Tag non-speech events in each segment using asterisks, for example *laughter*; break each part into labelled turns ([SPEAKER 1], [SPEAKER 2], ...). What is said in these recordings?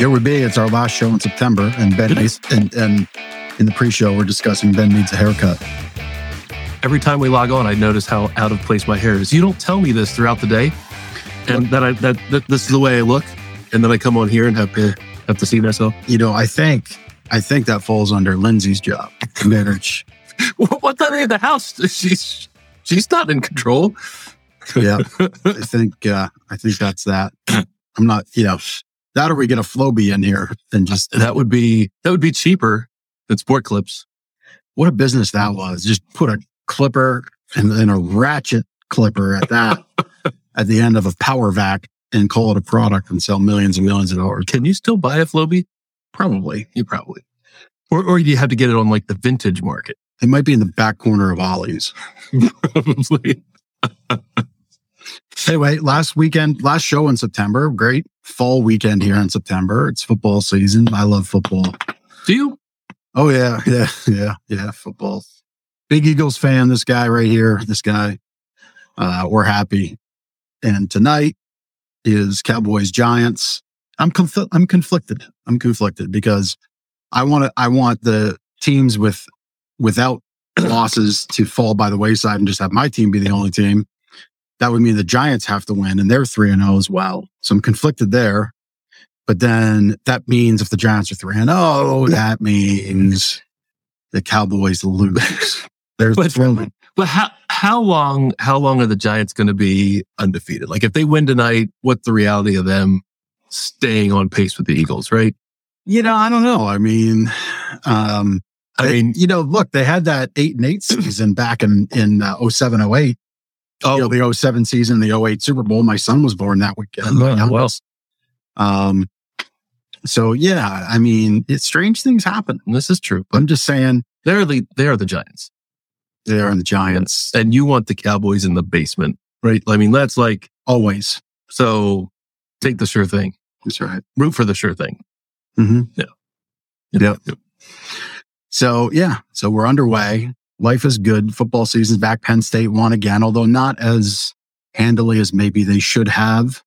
[SPEAKER 1] Here we be. It's our last show in September, and Ben needs, and, and in the pre-show we're discussing Ben needs a haircut.
[SPEAKER 2] Every time we log on, I notice how out of place my hair is. You don't tell me this throughout the day, and that I that, that this is the way I look, and then I come on here and have to have to see myself.
[SPEAKER 1] You know, I think I think that falls under Lindsay's job, marriage. *laughs*
[SPEAKER 2] what the in the house? She's she's not in control.
[SPEAKER 1] Yeah, *laughs* I think uh, I think that's that. I'm not, you know, that or we get a Flowbee in here than just
[SPEAKER 2] That would be that would be cheaper than sport clips.
[SPEAKER 1] what a business that was. Just put a clipper and then a ratchet clipper at that *laughs* at the end of a power vac and call it a product and sell millions and millions of dollars.
[SPEAKER 2] Can you still buy a Flowbee?
[SPEAKER 1] Probably.
[SPEAKER 2] You probably. Or or do you have to get it on like the vintage market?
[SPEAKER 1] It might be in the back corner of Ollie's. *laughs*
[SPEAKER 2] Probably. *laughs*
[SPEAKER 1] Anyway, last weekend, last show in September, great fall weekend here in September. It's football season. I love football.
[SPEAKER 2] Do you?
[SPEAKER 1] Oh yeah, *laughs* yeah, yeah, yeah. Football. Big Eagles fan. This guy right here. This guy. Uh, we're happy. And tonight is Cowboys Giants. I'm conf- I'm conflicted. I'm conflicted because I want to. I want the teams with without *clears throat* losses to fall by the wayside and just have my team be the only team. That would mean the Giants have to win, and they're three and zero as well. So I'm conflicted there. But then that means if the Giants are three and zero, that means the Cowboys lose. *laughs* There's
[SPEAKER 2] But-
[SPEAKER 1] thrilling.
[SPEAKER 2] But how how long how long are the Giants going to be undefeated? Like if they win tonight, what's the reality of them staying on pace with the Eagles? Right?
[SPEAKER 1] You know, I don't know. I mean, um,
[SPEAKER 2] I mean,
[SPEAKER 1] you know, look, they had that eight and eight season back in in uh, 07, 08.
[SPEAKER 2] Oh,
[SPEAKER 1] You know, the 07 season, the 08 Super Bowl. My son was born that weekend. my
[SPEAKER 2] well.
[SPEAKER 1] Um, so yeah, I mean, it's strange things happen.
[SPEAKER 2] this is true. But
[SPEAKER 1] I'm just saying
[SPEAKER 2] they're the they are the Giants,
[SPEAKER 1] they are the Giants
[SPEAKER 2] and you want the Cowboys in the basement, right? I mean, that's like
[SPEAKER 1] always.
[SPEAKER 2] so. Take the sure thing.
[SPEAKER 1] That's right.
[SPEAKER 2] Root for the sure thing.
[SPEAKER 1] hmm
[SPEAKER 2] Yeah.
[SPEAKER 1] Yep. So yeah, so we're underway. Life is good. Football season's back. Penn State won again, although not as handily as maybe they should have.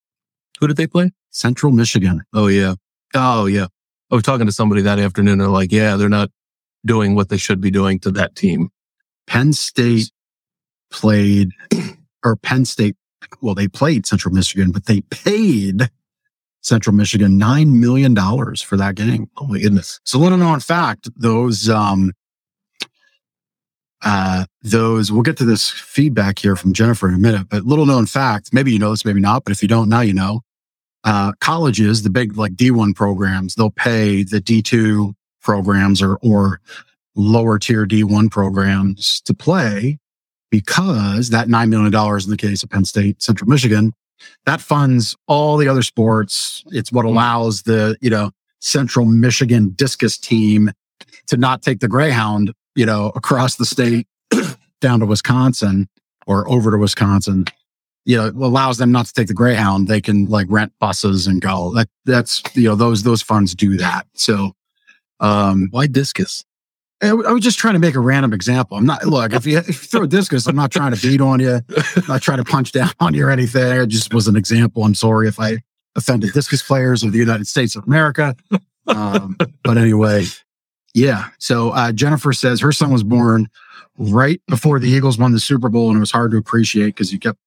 [SPEAKER 2] Who did they play?
[SPEAKER 1] Central Michigan.
[SPEAKER 2] Oh yeah. Oh yeah. I was talking to somebody that afternoon. They're like, yeah, they're not doing what they should be doing to that team.
[SPEAKER 1] Penn State played, *clears throat* or Penn State, well, they played Central Michigan, but they paid Central Michigan $9 million for that game.
[SPEAKER 2] Oh my goodness.
[SPEAKER 1] So little known fact, those, um, uh, those, we'll get to this feedback here from Jennifer in a minute, but little known fact, maybe you know this, maybe not, but if you don't, now you know, uh, colleges, the big like D1 programs, they'll pay the D2 programs or, or lower tier D1 programs to play because that $9 million in the case of Penn State, Central Michigan, that funds all the other sports. It's what allows the, you know, Central Michigan discus team to not take the Greyhound, you know, across the state down to Wisconsin or over to Wisconsin. You know, allows them not to take the Greyhound. They can like rent buses and go. That that's you know those those funds do that. So, um,
[SPEAKER 2] Why discus?
[SPEAKER 1] I, I was just trying to make a random example. I'm not look if you, if you throw discus, I'm not trying to beat on you, I'm not trying to punch down *laughs* on you or anything. It just was an example. I'm sorry if I offended discus players of the United States of America. Um, but anyway, yeah. So uh, Jennifer says her son was born right before the Eagles won the Super Bowl, and it was hard to appreciate because you kept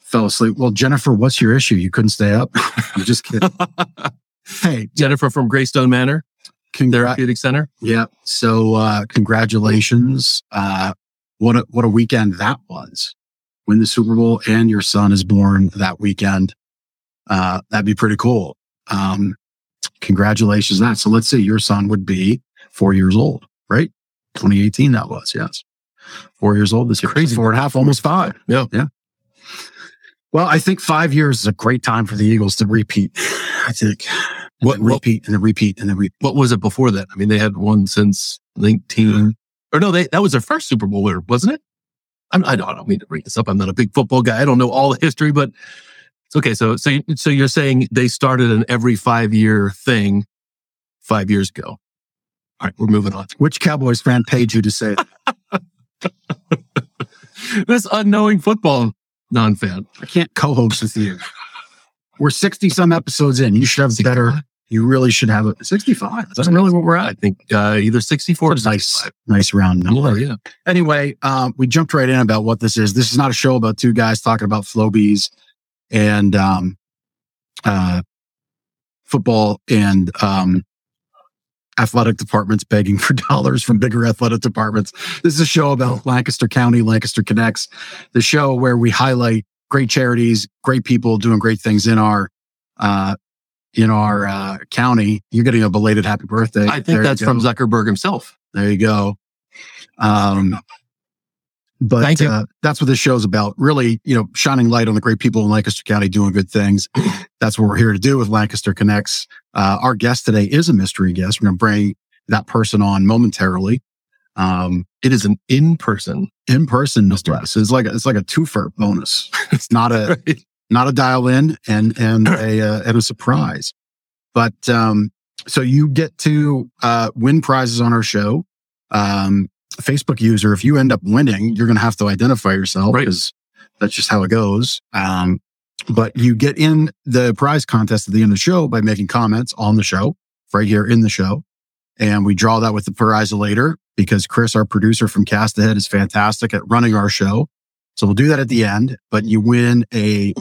[SPEAKER 1] fell asleep. Well, Jennifer, what's your issue? You couldn't stay up. *laughs* I'm just kidding. hey,
[SPEAKER 2] Jennifer from Greystone Manor
[SPEAKER 1] congrats.
[SPEAKER 2] Therapeutic Center.
[SPEAKER 1] Yeah. So uh congratulations. Uh what a what a weekend that was. Win the Super Bowl and your son is born that weekend. Uh that'd be pretty cool. Um congratulations on that. So let's say your son would be four years old, right? 2018 that was, yes. Four years old this year.
[SPEAKER 2] Crazy.
[SPEAKER 1] Four and a half, almost five.
[SPEAKER 2] Yeah.
[SPEAKER 1] Yeah. Well, I think five years is a great time for the Eagles to repeat. I think. And
[SPEAKER 2] What-
[SPEAKER 1] repeat and then repeat and then repeat.
[SPEAKER 2] What was it before that? I mean, they had one since 19 or no, they, that was their first Super Bowl winner, wasn't it? I'm, I don't, mean to bring this up. I'm not a big football guy. I don't know all the history, but it's okay. So, so, so you're saying they started an every five year thing five years ago. All right, we're moving on.
[SPEAKER 1] Which Cowboys fan paid you to say *laughs* that?
[SPEAKER 2] This unknowing football non-fan.
[SPEAKER 1] I can't co-host with you. We're 60 some episodes in. You should have better, You really should have it. 65. That's really what we're at.
[SPEAKER 2] I think uh, either 64 or
[SPEAKER 1] It's a nice, nice round number.
[SPEAKER 2] Yeah, yeah.
[SPEAKER 1] Anyway, um, we jumped right in about what this is. This is not a show about two guys talking about Flowbees and um, uh, football and um, athletic departments begging for *laughs* dollars from bigger athletic departments. This is a show about Lancaster County, Lancaster Connects, the show where we highlight great charities, great people doing great things in our uh, in our uh, county. You're getting a belated happy birthday.
[SPEAKER 2] I think
[SPEAKER 1] There
[SPEAKER 2] that's from Zuckerberg himself.
[SPEAKER 1] There you go. Um, but. Uh, that's what this show's about. Really, you know, shining light on the great people in Lancaster County doing good things. *clears throat* that's what we're here to do with Lancaster Connects. Uh, our guest today is a mystery guest. We're going to bring that person on momentarily. Um,
[SPEAKER 2] It is an in person.
[SPEAKER 1] in person, Mr. S. It's like a, it's like a twofer bonus. *laughs* It's not a not a dial in and and *clears throat* a uh, and a surprise. But um, so you get to uh, win prizes on our show. Um, Facebook user, if you end up winning, you're going to have to identify yourself
[SPEAKER 2] Right.
[SPEAKER 1] because that's just how it goes. Um, but you get in the prize contest at the end of the show by making comments on the show, right here in the show, and we draw that with the prize later because Chris, our producer from Cast Ahead, is fantastic at running our show. So we'll do that at the end, but you win a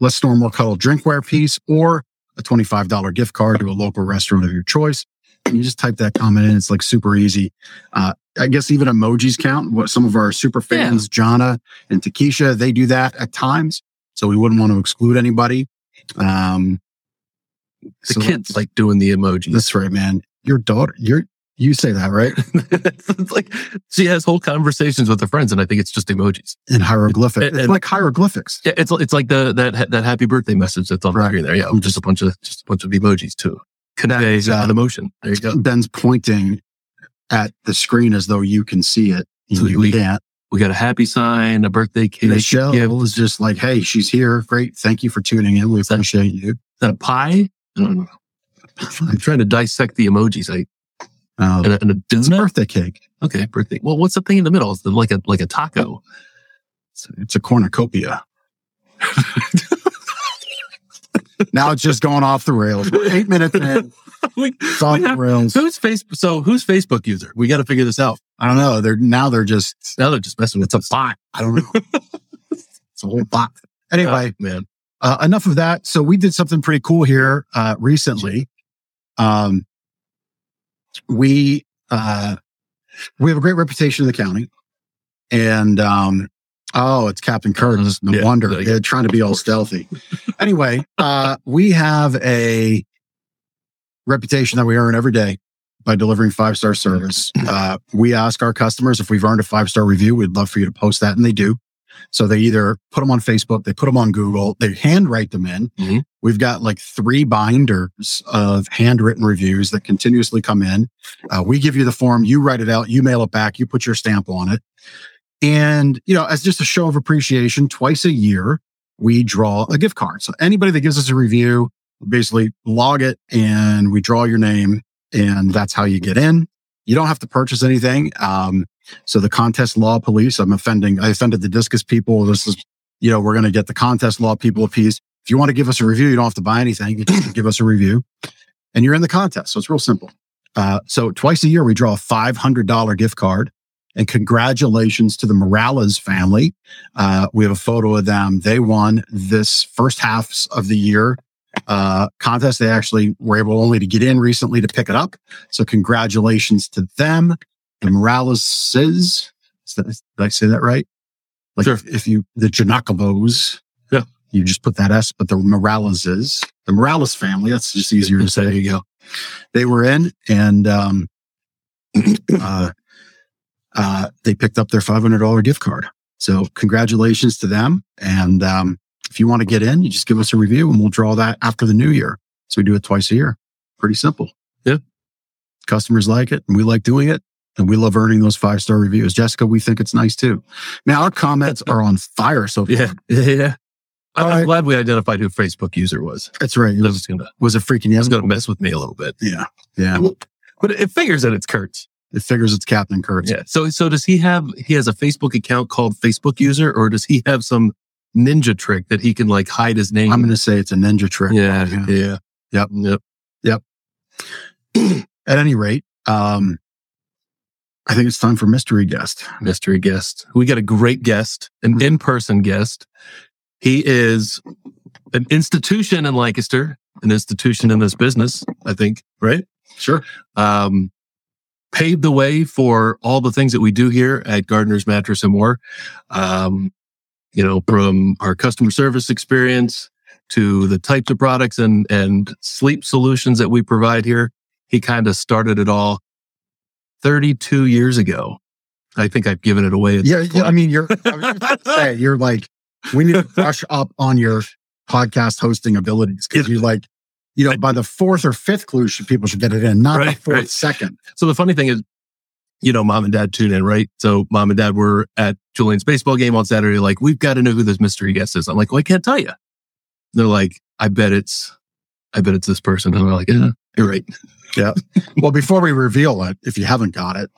[SPEAKER 1] less storm more cuddle drinkware piece or a $25 gift card to a local restaurant of your choice. And you just type that comment in. It's like super easy. Uh, I guess even emojis count. What some of our super fans, Jana and Takesha, they do that at times. So we wouldn't want to exclude anybody. Um,
[SPEAKER 2] The
[SPEAKER 1] so
[SPEAKER 2] kids like doing the emojis.
[SPEAKER 1] that's right, man. Your daughter, you're, you say that, right? *laughs*
[SPEAKER 2] it's like she has whole conversations with her friends, and I think it's just emojis.
[SPEAKER 1] In hieroglyphic.
[SPEAKER 2] And-
[SPEAKER 1] It's like hieroglyphics.
[SPEAKER 2] Yeah, it's it's like the that that happy birthday message that's on the screen there. Yeah, just a bunch of just a bunch of emojis too. Convey
[SPEAKER 1] uh,
[SPEAKER 2] an emotion. There you go.
[SPEAKER 1] Ben's pointing at the screen as though you can see it.
[SPEAKER 2] So
[SPEAKER 1] you
[SPEAKER 2] we-
[SPEAKER 1] can't.
[SPEAKER 2] We got a happy sign, a birthday cake.
[SPEAKER 1] Michelle
[SPEAKER 2] gift.
[SPEAKER 1] is just like, hey, she's here. Great. Thank you for tuning in. We appreciate you.
[SPEAKER 2] Is that a pie? I don't know. *laughs* I'm trying to dissect the emojis. I
[SPEAKER 1] Uh,
[SPEAKER 2] and a, and a
[SPEAKER 1] it's a
[SPEAKER 2] donut.
[SPEAKER 1] birthday cake.
[SPEAKER 2] Okay, birthday. Well, what's the thing in the middle? It's like a like a taco.
[SPEAKER 1] It's, it's a cornucopia. *laughs* now it's just going off the rails. We're eight minutes in. *laughs*
[SPEAKER 2] We-
[SPEAKER 1] It's off the rails.
[SPEAKER 2] who's face? So who's Facebook user? We got to figure this out.
[SPEAKER 1] I don't know. They're now they're just
[SPEAKER 2] Now they're just messing with
[SPEAKER 1] it's a bot. I don't know. *laughs* it's a whole bot. Anyway,
[SPEAKER 2] man.
[SPEAKER 1] uh, enough of that. So we did something pretty cool here uh, recently. Um, we uh, we have a great reputation in the county, and um, oh, it's Captain Curtis. No
[SPEAKER 2] Yeah,
[SPEAKER 1] wonder they're trying to be all stealthy. anyway, uh, we have a reputation that we earn every day by delivering five star service. *clears throat* Uh, we ask our customers if we've earned a five star review. We'd love for you to post that, and they do. So they either put them on Facebook, they put them on Google, they handwrite them in.
[SPEAKER 2] Mhm.
[SPEAKER 1] We've got like three binders of handwritten reviews that continuously come in. Uh, we give you the form, you write it out, you mail it back, you put your stamp on it. And, you know, as just a show of appreciation, twice a year, we draw a gift card. So anybody that gives us a review, basically log it and we draw your name and that's how you get in. You don't have to purchase anything. Um, so the contest law police, I'm offending, I offended the discus people. This is, you know, we're going to get the contest law people a piece. If you want to give us a review, you don't have to buy anything. You give us a review and you're in the contest. So it's real simple. Uh, so twice a year, we draw a $500 gift card and congratulations to the Morales family. Uh, we have a photo of them. They won this first half of the year uh, contest. They actually were able only to get in recently to pick it up. So congratulations to them. The Morales says, did I say that right? Like
[SPEAKER 2] Sure.
[SPEAKER 1] if, if you, the Janakabos,
[SPEAKER 2] Yeah.
[SPEAKER 1] you just put that S, but the Moraleses, the Morales family, that's just easier to say. There you go. They were in and, um, *clears throat* uh, uh, they picked up their $500 gift card. So congratulations to them. And, um, if you want to get in, you just give us a review and we'll draw that after the new year. So we do it twice a year. Pretty simple.
[SPEAKER 2] Yeah.
[SPEAKER 1] Customers like it and we like doing it. And we love earning those five star reviews. Jessica, we think it's nice too. Now our comments are on fire so far.
[SPEAKER 2] Yeah, *laughs* yeah. I'm
[SPEAKER 1] right.
[SPEAKER 2] glad we identified who Facebook user was.
[SPEAKER 1] That's right. It was,
[SPEAKER 2] was gonna
[SPEAKER 1] was it freaking
[SPEAKER 2] that's
[SPEAKER 1] yes?
[SPEAKER 2] gonna mess with me a little bit.
[SPEAKER 1] Yeah. Yeah.
[SPEAKER 2] But it figures that it's Kurtz.
[SPEAKER 1] It figures it's Captain Kurtz.
[SPEAKER 2] Yeah. So so does he have he has a Facebook account called Facebook user, or does he have some ninja trick that he can like hide his name?
[SPEAKER 1] I'm going to say it's a ninja trick.
[SPEAKER 2] yeah, yeah.
[SPEAKER 1] Yep.
[SPEAKER 2] Yep. Yep. *clears throat*
[SPEAKER 1] At any rate, um, I think it's time for mystery guest.
[SPEAKER 2] mystery guest. We got a great guest, an in-person guest. He is an institution in Lancaster, an institution in this business, I think, right?
[SPEAKER 1] Sure.
[SPEAKER 2] Um, paved the way for all the things that we do here at Gardner's Mattress and More. Um, you know, from our customer service experience to the types of products and, and sleep solutions that we provide here. He kind of started it all 32 years ago. I think I've given it away.
[SPEAKER 1] Yeah, yeah. I mean, you're. I was about to say, you're like, we need to *laughs* brush up on your podcast hosting abilities because you like, you know, by the fourth or fifth clue, should people should get it in, not
[SPEAKER 2] Right,
[SPEAKER 1] the fourth
[SPEAKER 2] right.
[SPEAKER 1] second.
[SPEAKER 2] So the funny thing is, you know, mom and dad tune in, right? So mom and dad were at Julian's baseball game on Saturday. Like, we've got to know who this mystery guest is. I'm like, well, I can't tell you. They're like, I bet it's, I bet it's this person. And I'm like, yeah, you're right. Yeah. *laughs*
[SPEAKER 1] well, before we reveal it, if you haven't got it,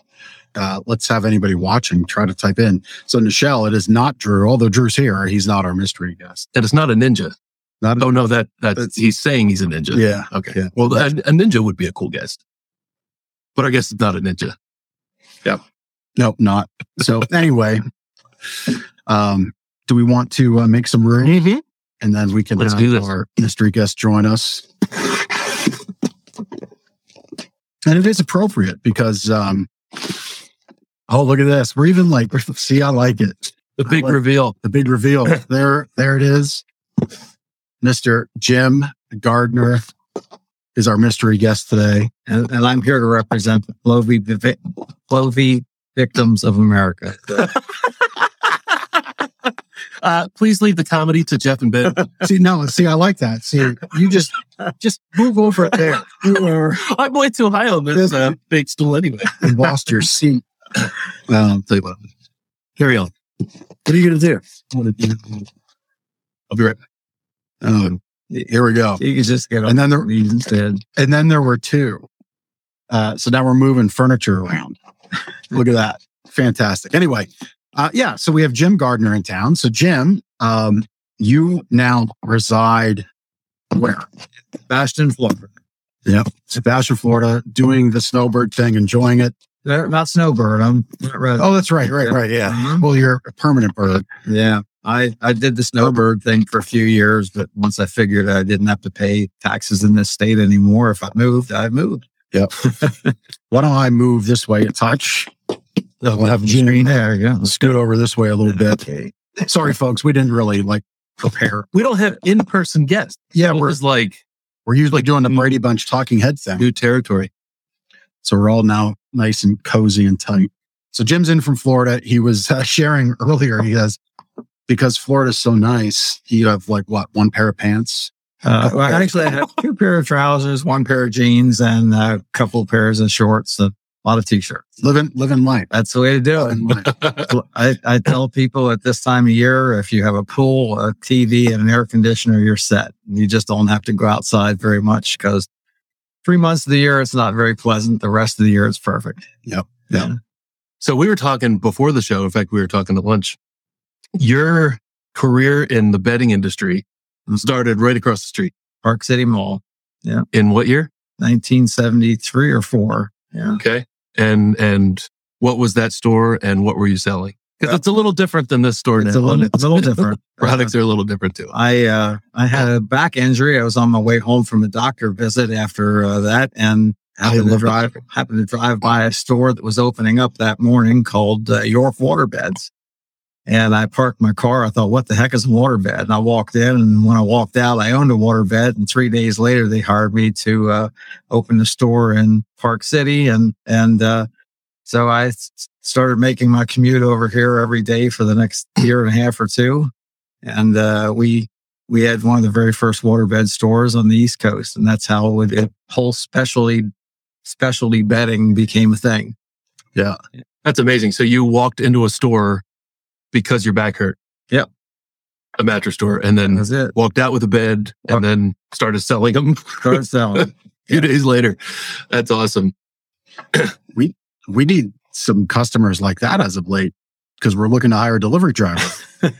[SPEAKER 1] uh, let's have anybody watching try to type in. So, Nichelle, it is not Drew, although Drew's here. He's not our mystery guest.
[SPEAKER 2] And it's not a ninja.
[SPEAKER 1] Not
[SPEAKER 2] Oh no, that that's
[SPEAKER 1] That's-
[SPEAKER 2] he's saying he's a ninja.
[SPEAKER 1] yeah.
[SPEAKER 2] Okay.
[SPEAKER 1] Yeah.
[SPEAKER 2] Well, a, a ninja would be a cool guest, but I guess it's not a ninja. Yeah.
[SPEAKER 1] Nope, not. So, *laughs* anyway, um, do we want to uh, make some room
[SPEAKER 2] Mm-hmm.
[SPEAKER 1] and then we can
[SPEAKER 2] Let's
[SPEAKER 1] have
[SPEAKER 2] do this.
[SPEAKER 1] our mystery guest join us? And it is appropriate because, um, oh, look at this. We're even like, *laughs* see, I like it.
[SPEAKER 2] The big
[SPEAKER 1] like-
[SPEAKER 2] reveal.
[SPEAKER 1] the big reveal. *clears throat* there, there it is. Mr. Jim Gardner is our mystery guest today.
[SPEAKER 3] and, and I'm here to represent the vi- Flowbee victims of America. *laughs*
[SPEAKER 2] Uh, please leave the comedy to Jeff and Ben. *laughs*
[SPEAKER 1] See, no, see, I like that. See, you just, just move over there. You are *laughs*
[SPEAKER 2] I'm way too high on this uh, big stool anyway.
[SPEAKER 1] you lost your seat. Um,
[SPEAKER 2] I'll tell you what. Carry on.
[SPEAKER 1] what are you going to do?
[SPEAKER 2] I'll be right back.
[SPEAKER 1] Oh, here we go.
[SPEAKER 3] You can just get
[SPEAKER 1] And then there,
[SPEAKER 3] instead.
[SPEAKER 1] and then there were two. Uh, so now we're moving furniture around. *laughs* Look at that. Fantastic. Anyway, uh, yeah. So we have Jim Gardner in town. So Jim, um, you now reside where?
[SPEAKER 3] Sebastian, Florida. Yep.
[SPEAKER 1] Sebastian, Florida, doing the snowbird thing, enjoying it.
[SPEAKER 3] They're not snowbird. I'm not.
[SPEAKER 1] Oh, that's right, right, right. Yeah.
[SPEAKER 3] Mhm.
[SPEAKER 1] Well, you're a permanent bird.
[SPEAKER 3] Yeah. I, I did the snowbird thing for a few years, but once I figured I didn't have to pay taxes in this state anymore, if I moved, I moved. Yep. *laughs*
[SPEAKER 1] Why don't I move this way a touch? We'll have Jimmy
[SPEAKER 3] There go.
[SPEAKER 1] scoot over this way a little bit.
[SPEAKER 3] Okay.
[SPEAKER 1] Sorry, folks. We didn't really like prepare. *laughs*
[SPEAKER 2] We don't have in-person guests.
[SPEAKER 1] Yeah,
[SPEAKER 2] It
[SPEAKER 1] we're
[SPEAKER 2] was like
[SPEAKER 1] we're usually doing the Brady Bunch talking head thing.
[SPEAKER 2] new territory.
[SPEAKER 1] So we're all now nice and cozy and tight. So Jim's in from Florida. He was uh, sharing earlier. He has because Florida's so nice. You have like what one pair of pants.
[SPEAKER 3] Uh, well, actually, I have *laughs* two pair of trousers, one pair of jeans, and a couple pairs of shorts, a lot of t-shirts.
[SPEAKER 1] Living living life.
[SPEAKER 3] That's the way to do it. *laughs* I, I tell people at this time of year, if you have a pool, a TV, and an air conditioner, you're set. You just don't have to go outside very much because three months of the year, it's not very pleasant. The rest of the year, it's perfect.
[SPEAKER 1] Yep.
[SPEAKER 3] Yeah.
[SPEAKER 2] So we were talking before the show. In fact, we were talking at lunch. Your career in the bedding industry started right across the street.
[SPEAKER 3] Park City Mall, Yeah.
[SPEAKER 2] In what year?
[SPEAKER 3] 1973 or four. Yeah.
[SPEAKER 2] Okay. And and what was that store and what were you selling? Because it's a little different than this store
[SPEAKER 3] It's
[SPEAKER 2] now.
[SPEAKER 3] a little, it's a little different. *laughs*
[SPEAKER 2] Products are a little different too.
[SPEAKER 3] I uh, I had a back injury. I was on my way home from a doctor visit after uh, that, and happened to drive happened to drive by a store that was opening up that morning called uh, York Waterbeds. And I parked my car. I thought, what the heck is a waterbed? And I walked in, and when I walked out, I owned a waterbed. And three days later, they hired me to uh, open the store in Park City, and and uh, so I started making my commute over here every day for the next year and a half or two and uh, we we had one of the very first waterbed stores on the East Coast, and that's how the whole specialty specialty bedding became a thing. Yeah.
[SPEAKER 2] That's amazing. So you walked into a store because your back hurt.
[SPEAKER 3] Yeah.
[SPEAKER 2] A mattress store and then
[SPEAKER 3] That's it.
[SPEAKER 2] walked out with a bed and then started selling them
[SPEAKER 3] Started selling. *laughs*
[SPEAKER 2] a few days later. That's awesome. *clears throat*
[SPEAKER 1] we we need some customers like that as of late. because we're looking to hire a delivery driver. *laughs*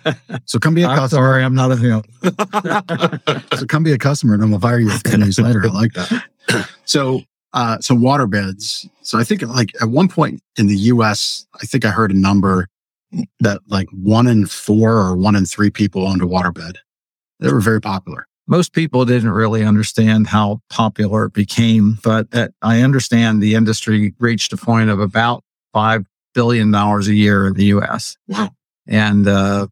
[SPEAKER 1] So come be a
[SPEAKER 3] I'm
[SPEAKER 1] customer.
[SPEAKER 3] sorry, I'm not a him. *laughs*
[SPEAKER 1] So come be a customer and then we'll fire you 10 years later. I like that. So, uh, so water beds. So I think like at one point in the US, I think I heard a number that like one in four or one in three people owned a waterbed. They were very popular.
[SPEAKER 3] Most people didn't really understand how popular it became, but I understand the industry reached a point of about five billion dollars a year in the U.S.
[SPEAKER 1] Wow.
[SPEAKER 3] And uh,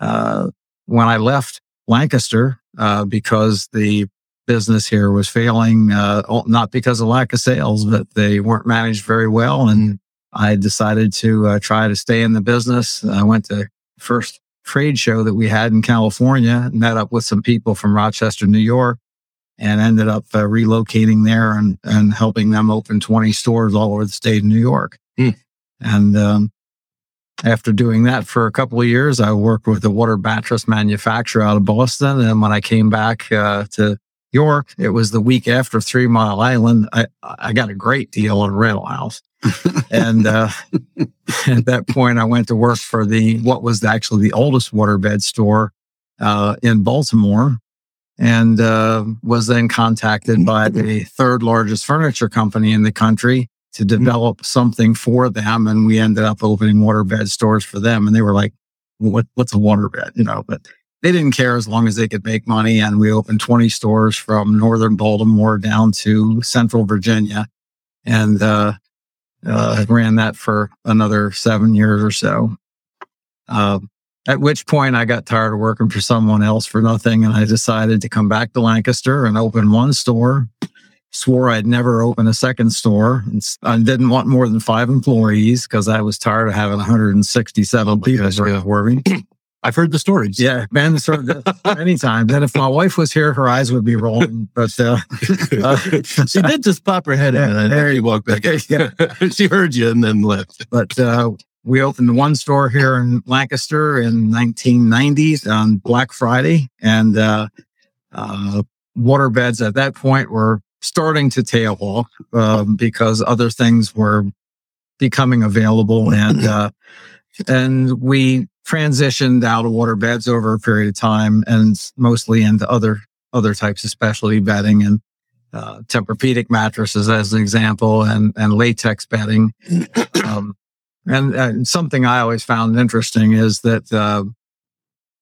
[SPEAKER 3] uh, when I left Lancaster, uh, because the business here was failing, uh, not because of lack of sales, but they weren't managed very well. And I decided to uh, try to stay in the business. I went to first trade show that we had in California, met up with some people from Rochester, New York, and ended up uh, relocating there and, and helping them open 20 stores all over the state of New York.
[SPEAKER 2] Hmm.
[SPEAKER 3] And um, after doing that for a couple of years, I worked with a water mattress manufacturer out of Boston. And when I came back uh, to York, it was the week after Three Mile Island. I, I got a great deal on a rental house. and uh, *laughs* at that point, I went to work for the what was actually the oldest waterbed store uh, in Baltimore, and uh, was then contacted by the third largest furniture company in the country to develop something for them. And we ended up opening waterbed stores for them, and they were like, "What? What's a waterbed?" You know, but they didn't care as long as they could make money. And we opened 20 stores from northern Baltimore down to central Virginia. And, uh, uh, ran that for another seven years or so. Uh, at which point I got tired of working for someone else for nothing. And I decided to come back to Lancaster and open one store. Swore I'd never open a second store. And I didn't want more than five employees because I was tired of having 167 people working.
[SPEAKER 2] I've heard the stories.
[SPEAKER 3] Yeah, it *laughs* many times. And if my wife was here, her eyes would be rolling. But uh, *laughs* uh,
[SPEAKER 2] she did just pop her head in and
[SPEAKER 3] There
[SPEAKER 2] she walked back. *laughs* in. she heard you and then left.
[SPEAKER 3] but uh, we opened one store here in Lancaster in 1990s on Black Friday, and uh, uh, water beds at that point were starting to tail off um, because other things were becoming available, and uh, and we transitioned out of water beds over a period of time, and mostly into other other types of specialty bedding and. Uh, Tempur-Pedic mattresses, as an example, and and latex bedding, *coughs* um, and, and something I always found interesting is that uh,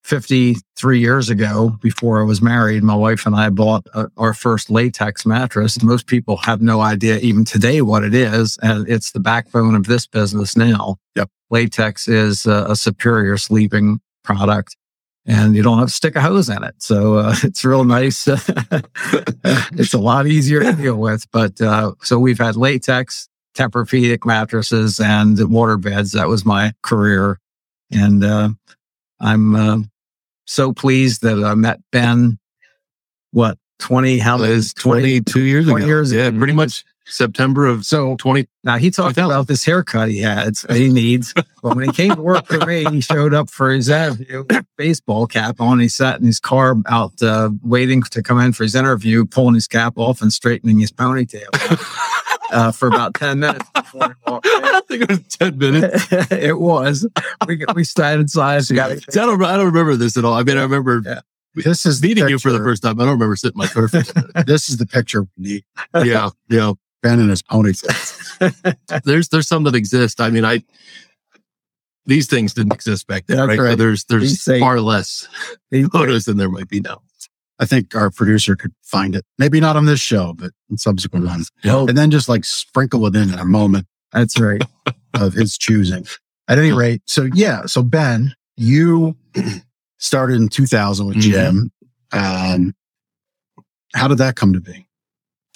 [SPEAKER 3] 53 years ago, before I was married, my wife and I bought uh, our first latex mattress. Most people have no idea, even today, what it is. And it's the backbone of this business now.
[SPEAKER 1] Yep.
[SPEAKER 3] Latex is uh, a superior sleeping product. And you don't have to stick a hose in it. So uh, *laughs* it's real nice. *laughs* it's a lot easier to deal with. But uh, so we've had latex, Tempur-Pedic mattresses and water beds. That was my career. And, uh, I'm, uh, so pleased that I met Ben, what, 20, how many?
[SPEAKER 2] was 22 years
[SPEAKER 3] 20
[SPEAKER 2] ago.
[SPEAKER 3] years
[SPEAKER 2] Yeah,
[SPEAKER 3] ago.
[SPEAKER 2] pretty much September of
[SPEAKER 3] So
[SPEAKER 2] 20.
[SPEAKER 3] now he talked about this haircut he had, he *laughs* needs. but when he came to work for me, he showed up for his interview, baseball cap on. He sat in his car out, uh, waiting to come in for his interview, pulling his cap off and straightening his ponytail. *laughs* Uh, for about 10 minutes before he walked in.
[SPEAKER 2] I think it was 10 minutes. *laughs*
[SPEAKER 3] it was. We we started inside. *laughs*
[SPEAKER 2] See, I don't, I don't remember this at all. I mean, I remember
[SPEAKER 3] Yeah.
[SPEAKER 1] This is the
[SPEAKER 2] meeting you for the first time. I don't remember sitting in my car. for- *laughs*
[SPEAKER 1] This is the picture we need.
[SPEAKER 2] yeah, yeah.
[SPEAKER 1] Ben and his ponytail.
[SPEAKER 2] There's there's some that exist. I mean, I these things didn't exist back then,
[SPEAKER 3] That's
[SPEAKER 2] right? So there's there's
[SPEAKER 3] safe.
[SPEAKER 2] far less
[SPEAKER 3] He's
[SPEAKER 2] photos than there might be now.
[SPEAKER 1] I think our producer could find it. Maybe not on this show, but in subsequent ones.
[SPEAKER 3] Oh,
[SPEAKER 1] And then just like sprinkle it in at a moment
[SPEAKER 3] that's right. *laughs*
[SPEAKER 1] of his choosing. At any rate, so yeah, so Ben, you *clears throat* started in 2000 with
[SPEAKER 2] Mhm.
[SPEAKER 1] Jim. Um, how did that come to be?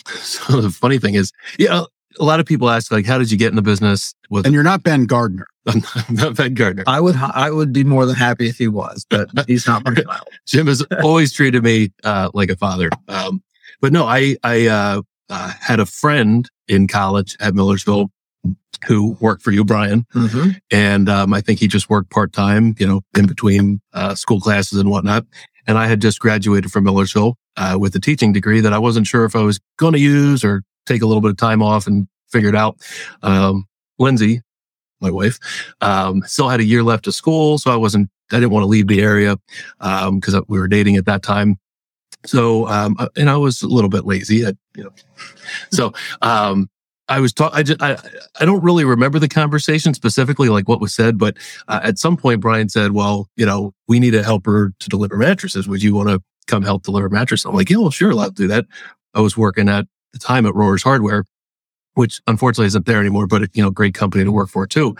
[SPEAKER 1] *laughs*
[SPEAKER 2] So the funny thing is, yeah, a lot of people ask like, how did you get in the business? Was
[SPEAKER 1] And you're not Ben Gardner. *laughs*
[SPEAKER 2] I'm not Ben Gardner.
[SPEAKER 3] I would I would be more than happy if he was, but *laughs* he's not my child.
[SPEAKER 2] Jim has *laughs* always treated me uh, like a father. Um, but no, I I uh, uh, had a friend in college at Millersville who worked for you, Brian,
[SPEAKER 3] Mm-hmm.
[SPEAKER 2] and um, I think he just worked part time, you know, in between uh, school classes and whatnot. And I had just graduated from Millersville uh, with a teaching degree that I wasn't sure if I was going to use or take a little bit of time off and figure it out. Um, Lindsay my wife. Um, still had a year left of school, so I wasn't. I didn't want to leave the area because we were dating at that time. So, um, uh, and I was a little bit lazy. I, you know, so um, I was talking. I just I I don't really remember the conversation specifically, like what was said, but uh, at some point Brian said, "Well, you know, we need a helper to deliver mattresses. Would you want to come help deliver mattresses?" I'm like, "Yeah, well, sure, I'll do that." I was working at the time at Rohr's Hardware, which unfortunately isn't there anymore, but you know, great company to work for too.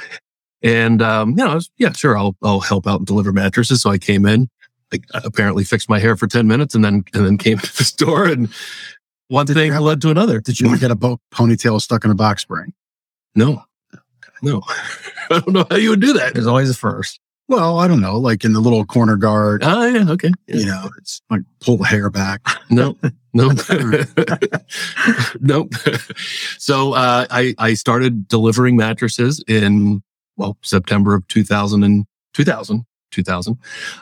[SPEAKER 2] And um, you know, I was, yeah, sure, I'll I'll help out and deliver mattresses. So I came in, I apparently fixed my hair for ten minutes, and then and then came *laughs* to the store and one
[SPEAKER 1] Did
[SPEAKER 2] thing
[SPEAKER 1] have-
[SPEAKER 2] led to another.
[SPEAKER 1] Did you ever get a ponytail stuck in a box spring?
[SPEAKER 2] No, no, *laughs* I don't know how you would do that.
[SPEAKER 3] There's always a first.
[SPEAKER 1] Well, I don't know, like in the little corner guard,
[SPEAKER 2] Oh yeah, okay.
[SPEAKER 1] you know, it's like pull the hair back.
[SPEAKER 2] No, *laughs* no, nope. *laughs* *laughs* so uh, I I started delivering mattresses in well September of 2000 and 2000 2000,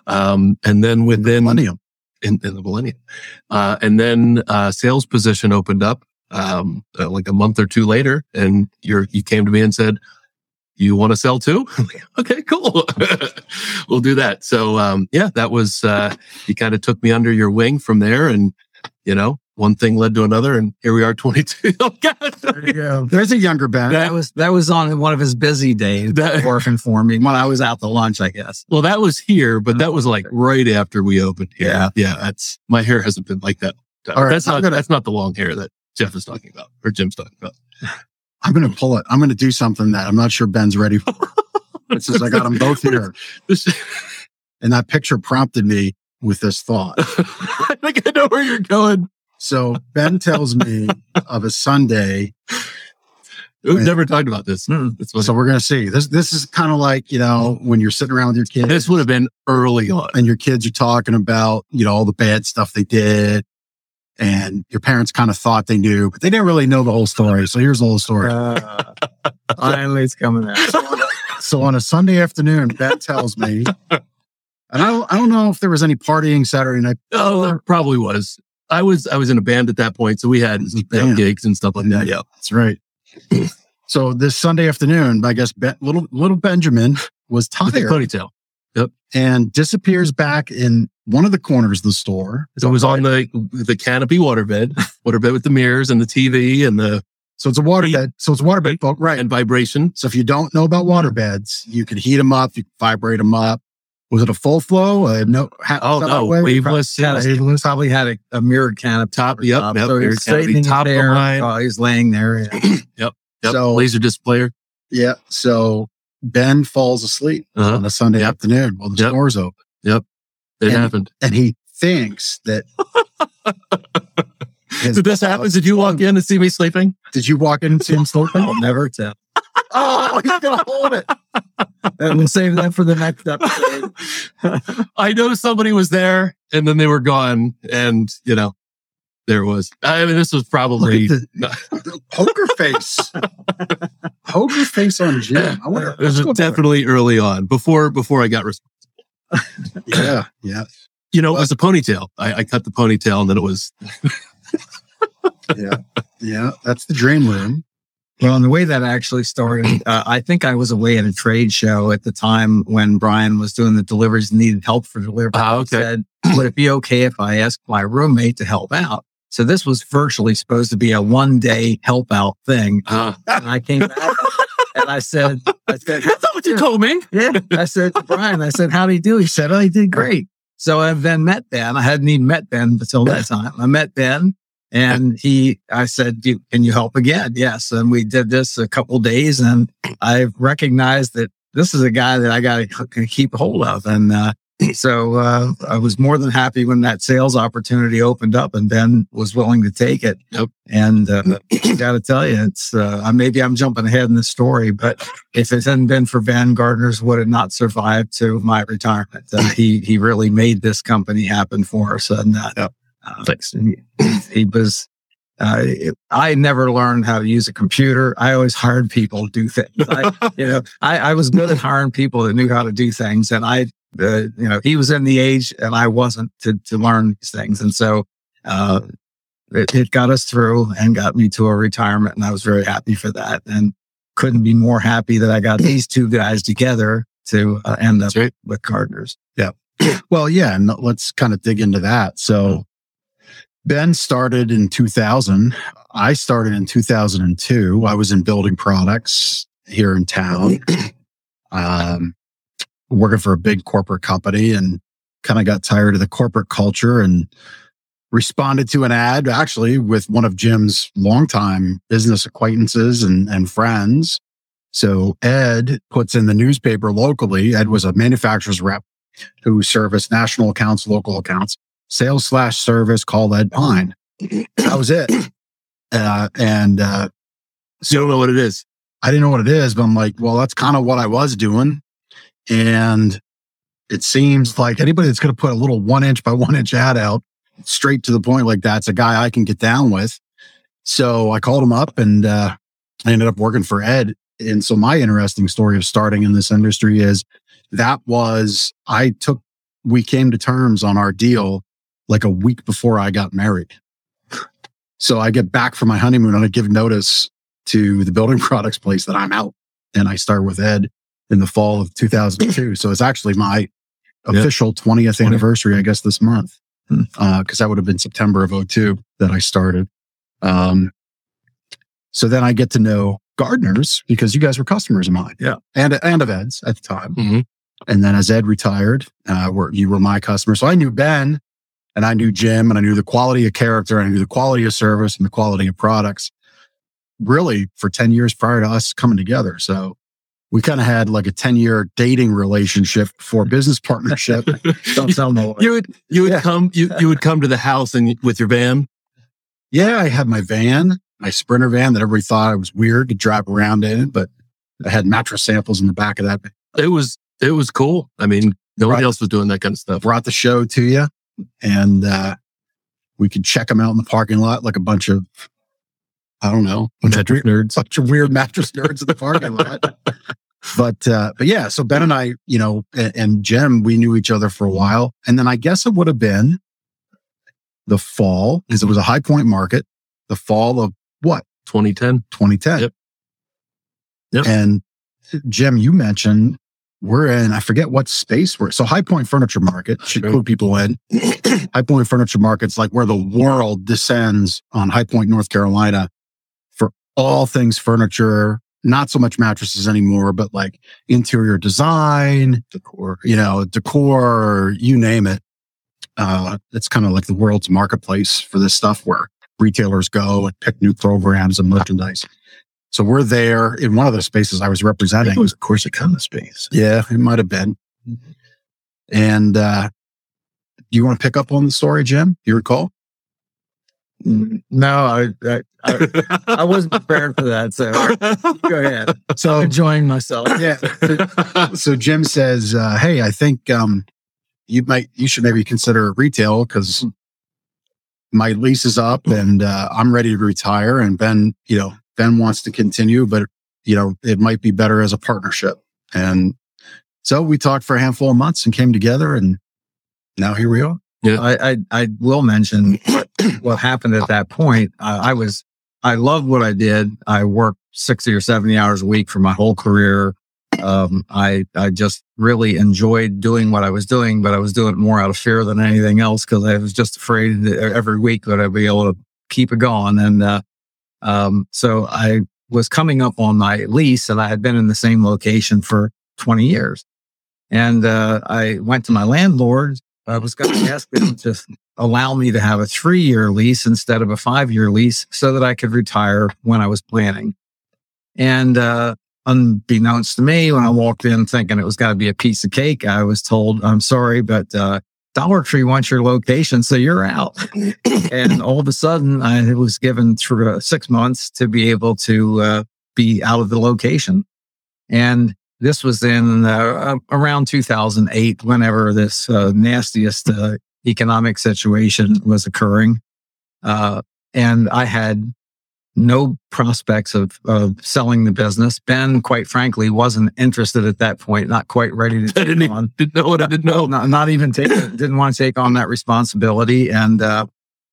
[SPEAKER 2] um, and then within
[SPEAKER 1] Millennium.
[SPEAKER 2] in, in the millennium, uh, and then uh, sales position opened up um, uh, like a month or two later, and you're you came to me and said. You want to sell too? *laughs* Okay, cool. *laughs* we'll do that. So, um, yeah, that was, uh, you kind of took me under your wing from there and, you know, one thing led to another and here we are *laughs* 22. oh God.
[SPEAKER 3] There you go.
[SPEAKER 1] There's a younger Ben.
[SPEAKER 3] That was that was on one of his busy days
[SPEAKER 2] That-
[SPEAKER 3] working for me when I was out to lunch, I guess.
[SPEAKER 2] Well, that was here, but that was like right after we opened here.
[SPEAKER 3] Yeah.
[SPEAKER 2] Yeah. That's my hair hasn't been like that.
[SPEAKER 1] All right,
[SPEAKER 2] that's not,
[SPEAKER 1] gonna-
[SPEAKER 2] that's not the long hair that Jeff is talking about or Jim's talking about.
[SPEAKER 1] I'm going to pull it. I'm going to do something that I'm not sure Ben's ready for. *laughs* It's just I got them both here.
[SPEAKER 2] This-
[SPEAKER 1] And that picture prompted me with this thought. *laughs*
[SPEAKER 2] I think I know where you're going.
[SPEAKER 1] So Ben tells me of a Sunday.
[SPEAKER 2] We've never talked about this.
[SPEAKER 1] So we're going to see. This this is kind of like, you know, when you're sitting around with your kids
[SPEAKER 2] this would have been early on.
[SPEAKER 1] and your kids are talking about, you know, all the bad stuff they did. And your parents kind of thought they knew, but they didn't really know the whole story. So here's the whole story.
[SPEAKER 3] Uh, finally, it's coming out.
[SPEAKER 1] So on a Sunday afternoon, Ben tells me, and I don't, I don't know if there was any partying Saturday night.
[SPEAKER 2] Oh, there probably was. I was I was in a band at that point, so we had
[SPEAKER 1] Band.
[SPEAKER 2] gigs and stuff like that. Yeah.
[SPEAKER 1] That's right. so this Sunday afternoon, I guess ben, little little Benjamin was
[SPEAKER 2] With the
[SPEAKER 1] tired
[SPEAKER 2] ponytail.
[SPEAKER 1] And disappears back in one of the corners of the store.
[SPEAKER 2] So it was on the the canopy waterbed, *laughs* waterbed with the mirrors and the TV and the
[SPEAKER 1] So it's a waterbed. So it's a waterbed, folk, right?
[SPEAKER 2] and vibration.
[SPEAKER 1] So if you don't know about waterbeds, you can heat them up, you can vibrate them up. Was it a full flow? Uh, no. Ha-
[SPEAKER 2] Oh
[SPEAKER 1] is that
[SPEAKER 2] no,
[SPEAKER 1] that way?
[SPEAKER 2] waveless.
[SPEAKER 3] Had a- probably had a, a mirrored canopy.
[SPEAKER 2] Top, yep,
[SPEAKER 3] top.
[SPEAKER 2] yep,
[SPEAKER 3] So
[SPEAKER 2] mirrored
[SPEAKER 3] he's straightening
[SPEAKER 2] canopy, top
[SPEAKER 3] his
[SPEAKER 2] of
[SPEAKER 3] hair
[SPEAKER 2] line.
[SPEAKER 3] while he's laying there. yeah. *clears throat*
[SPEAKER 2] Yep,
[SPEAKER 1] So
[SPEAKER 2] laser displayer.
[SPEAKER 1] yeah. So Ben falls asleep
[SPEAKER 2] Uh-huh.
[SPEAKER 1] on a Sunday
[SPEAKER 2] Yep.
[SPEAKER 1] afternoon while the
[SPEAKER 2] Yep.
[SPEAKER 1] store's open, Yep.
[SPEAKER 2] It
[SPEAKER 1] And-
[SPEAKER 2] happened.
[SPEAKER 1] and he thinks that. *laughs*
[SPEAKER 2] Did this happen? Did you walk in and see me sleeping?
[SPEAKER 1] Did you walk in and see him *laughs* sleeping?
[SPEAKER 3] I'll never tell. *laughs*
[SPEAKER 1] oh, he's gonna hold it.
[SPEAKER 3] And we'll save that for the next episode.
[SPEAKER 2] I know somebody was there and then they were gone, and you know, there was. I mean, this was probably
[SPEAKER 1] the, the *laughs* poker face. *laughs* poker face on Jim. I wonder.
[SPEAKER 2] it was definitely early on before before I got. responsible. *laughs*
[SPEAKER 1] Yeah, yeah,
[SPEAKER 2] you know, it was a ponytail. I, I cut the ponytail, and then it was
[SPEAKER 1] yeah, yeah. That's the dream room.
[SPEAKER 3] Well, and the way that actually started, uh, I think I was away at a trade show at the time when Brian was doing the deliveries and needed help for delivery.
[SPEAKER 2] Ah, okay.
[SPEAKER 3] Said, would it be okay if I asked my roommate to help out? So this was virtually supposed to be a one day help out thing.
[SPEAKER 2] uh,
[SPEAKER 3] And I came back and I said, I said, *laughs*
[SPEAKER 2] that's not what you told me.
[SPEAKER 3] yeah. I said to Brian, I said, how'd he do? He said, oh, he did great. So I've then met Ben. I hadn't even met Ben until that time. I met Ben and he, I said, "You- can you help again? Yes. And we did this a couple days and I recognized that this is a guy that I got to keep hold of. And, uh, so, uh, I was more than happy when that sales opportunity opened up and Ben was willing to take it.
[SPEAKER 2] Yep.
[SPEAKER 3] And, uh, got to tell you, it's, uh, maybe I'm jumping ahead in the story, but if it hadn't been for Ben Gardner's, would have not survived to my retirement. He he really made this company happen for us, and uh,
[SPEAKER 1] Yep.
[SPEAKER 3] uh, he, he was. Uh, I never learned how to use a computer. I always hired people to do things. I, *laughs* you know, I, I was good at hiring people that knew how to do things, and I, uh, you know, he was in the age and I wasn't to to learn these things, and so uh, it, it got us through and got me to a retirement, and I was very happy for that. And couldn't be more happy that I got these two guys together to uh, end up
[SPEAKER 2] right.
[SPEAKER 3] with Gardner's. *clears throat*
[SPEAKER 1] Well, yeah, and let's kind of dig into that. So Ben started in 2000. I started in 2002. I was in building products here in town, *clears throat* um, working for a big corporate company and kind of got tired of the corporate culture and responded to an ad actually with one of Jim's longtime business acquaintances and, and friends. So Ed puts in the newspaper locally. Ed was a manufacturer's rep who serviced national accounts, local accounts, sales slash service called Ed Pine. That was it. Uh, and uh,
[SPEAKER 2] You don't know what it is.
[SPEAKER 1] I didn't know what it is, but I'm like, well, that's kind of what I was doing. And it seems like anybody that's going to put a little one inch by *laughs* one inch ad out straight to the point like that's a guy I can get down with. So I called him up and uh, I ended up working for Ed. And so my interesting story of starting in this industry is that was, I took, we came to terms on our deal like a week before I got married. So I get back from my honeymoon and I give notice to the building *laughs* products place that I'm out. And I start with Ed in the fall of 2002. so it's actually my official 20th anniversary, I guess, this month.
[SPEAKER 3] Hmm.
[SPEAKER 1] Uh, that would have been September of 02 that I started. Um, so then I get to know Gardner's because you guys were customers of mine.
[SPEAKER 3] Yeah.
[SPEAKER 1] And, and of Ed's at the time.
[SPEAKER 2] hmm
[SPEAKER 1] And then as Ed retired, uh, you were my customer. So I knew Ben and I knew Jim and I knew the quality of character and I knew the quality of service and the quality of products really for 10 years prior to us coming together. So we kind of had like a 10 year dating relationship for *laughs* business partnership.
[SPEAKER 3] Don't tell no.
[SPEAKER 2] You would you would
[SPEAKER 1] Yeah.
[SPEAKER 2] come you you would come to the house and with your van.
[SPEAKER 1] yeah, I had my van, my sprinter van that everybody thought I was weird to drive around in, but I had mattress samples in the back of that.
[SPEAKER 2] It was it was cool. I mean, nobody
[SPEAKER 1] Right.
[SPEAKER 2] else was doing that kind of stuff.
[SPEAKER 1] brought the show to you and uh, we could check them out in the parking lot like a bunch of, I don't know, bunch of,
[SPEAKER 2] Mattress nerds.
[SPEAKER 1] bunch of weird mattress nerds in the parking lot. *laughs* But, uh, but yeah, so Ben and I, you know, and, and Jim, we knew each other for a while. And then I guess it would have been the fall because it was a high point market, the fall of what?
[SPEAKER 2] 2010.
[SPEAKER 1] 2010.
[SPEAKER 2] Yep. Yep.
[SPEAKER 1] And Jim, you mentioned we're in, I forget what space we're, so High Point Furniture Market should
[SPEAKER 2] Sure.
[SPEAKER 1] clue people in. *clears throat* High Point Furniture Market's like where the world descends on High Point, North Carolina for all things furniture, not so much mattresses anymore, but like interior design, decor, you know, decor, you name it. Uh, it's kind of like the world's marketplace for this stuff where retailers go and pick new programs and merchandise. So we're there in one of the spaces I was
[SPEAKER 2] I
[SPEAKER 1] representing.
[SPEAKER 2] think it was Corsicana space.
[SPEAKER 1] Yeah, it might have been. And uh do you want to pick up on the story, Jim? You recall?
[SPEAKER 3] No, I, I, I, I wasn't prepared for that. So *laughs* go ahead.
[SPEAKER 1] So I'm
[SPEAKER 3] Enjoying myself. *laughs*
[SPEAKER 1] yeah. So Jim says, uh, hey, I think um you might you should maybe consider retail because my lease is up and uh, I'm ready to retire. And Ben, you know, Ben wants to continue, but you know, it might be better as a partnership. And so we talked for a handful of months and came together and now here we are.
[SPEAKER 3] I, I, I will mention what, what happened at that point. I, I was, I loved what I did. I worked 60 or 70 hours a week for my whole career. Um, I, I just really enjoyed doing what I was doing, but I was doing it more out of fear than anything else because I was just afraid that every week that I'd be able to keep it going. And, uh, um, so I was coming up on my lease and I had been in the same location for 20 years. And, uh, I went to my landlord I was going to ask them to allow me to have a three year lease instead of a five year lease so that I could retire when I was planning. And, uh, unbeknownst to me, when I walked in thinking it was going to be a piece of cake, I was told, I'm sorry, but, uh, Dollar Tree wants your location, so you're out. and all of a sudden, I was given through uh, six months to be able to uh, be out of the location. And this was in uh, around 2008, whenever this uh, nastiest uh, economic situation was occurring. Uh, and I had no prospects of, of selling the business. Ben, quite frankly, wasn't interested at that point, not quite ready to *laughs*
[SPEAKER 2] I
[SPEAKER 3] take
[SPEAKER 2] didn't, even-
[SPEAKER 3] on
[SPEAKER 2] didn't know what I didn't know.
[SPEAKER 3] not, not even take *coughs* didn't want to take on that responsibility and uh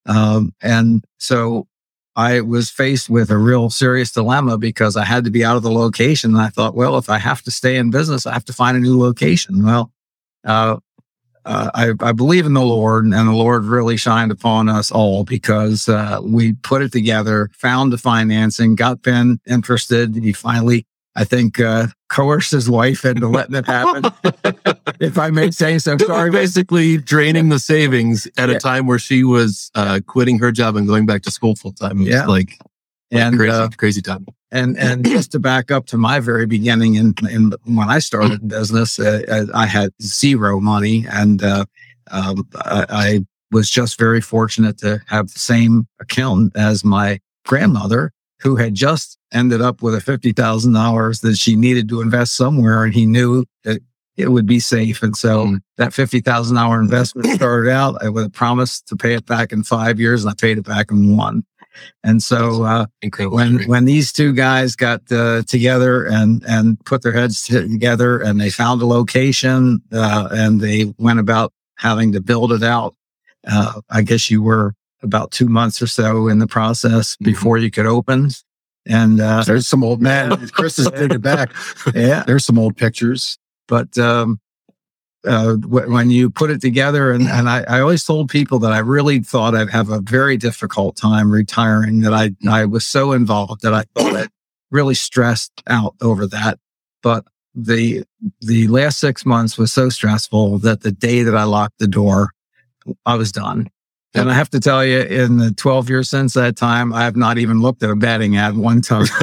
[SPEAKER 3] um and so I was faced with a real serious dilemma because I had to be out of the location. And I thought, well, if I have to stay in business, I have to find a new location. Well, uh, uh, I, I, believe in the Lord, and the Lord really shined upon us all because uh, we put it together, found the financing, got Ben interested. He finally I think, uh, coerced his wife into letting it happen. *laughs* if I may say so. Sorry.
[SPEAKER 2] Basically draining the savings at yeah. a time where she was, uh, quitting her job and going back to school full time. Yeah. Like, and crazy, uh, crazy time.
[SPEAKER 3] And, and just to back up to my very beginning in, in when I started business, uh, I had zero money and, uh, um, I, I was just very fortunate to have the same accountant as my grandmother who had just ended up with a $50,000 that she needed to invest somewhere. And he knew that it would be safe. And so mm. that $50,000 investment *laughs* started out. I would have promised to pay it back in five years and I paid it back in one. And so, uh, when, when these two guys got, uh, together and, and put their heads together and they found a location, uh, and they went about having to build it out, uh, I guess you were about two months or so in the process mm-hmm. before you could open. And uh,
[SPEAKER 1] there's some old man. Chris has is taking back. *laughs*
[SPEAKER 3] Yeah,
[SPEAKER 1] there's some old pictures.
[SPEAKER 3] But um, uh, w- when you put it together, and, and I, I, always told people that I really thought I'd have a very difficult time retiring. That I I was so involved that I thought I really stressed out over that. But the the last six months was so stressful that the day that I locked the door, I was done. And I have to tell you, in the 12 years since that time, I have not even looked at a betting ad one time. *laughs*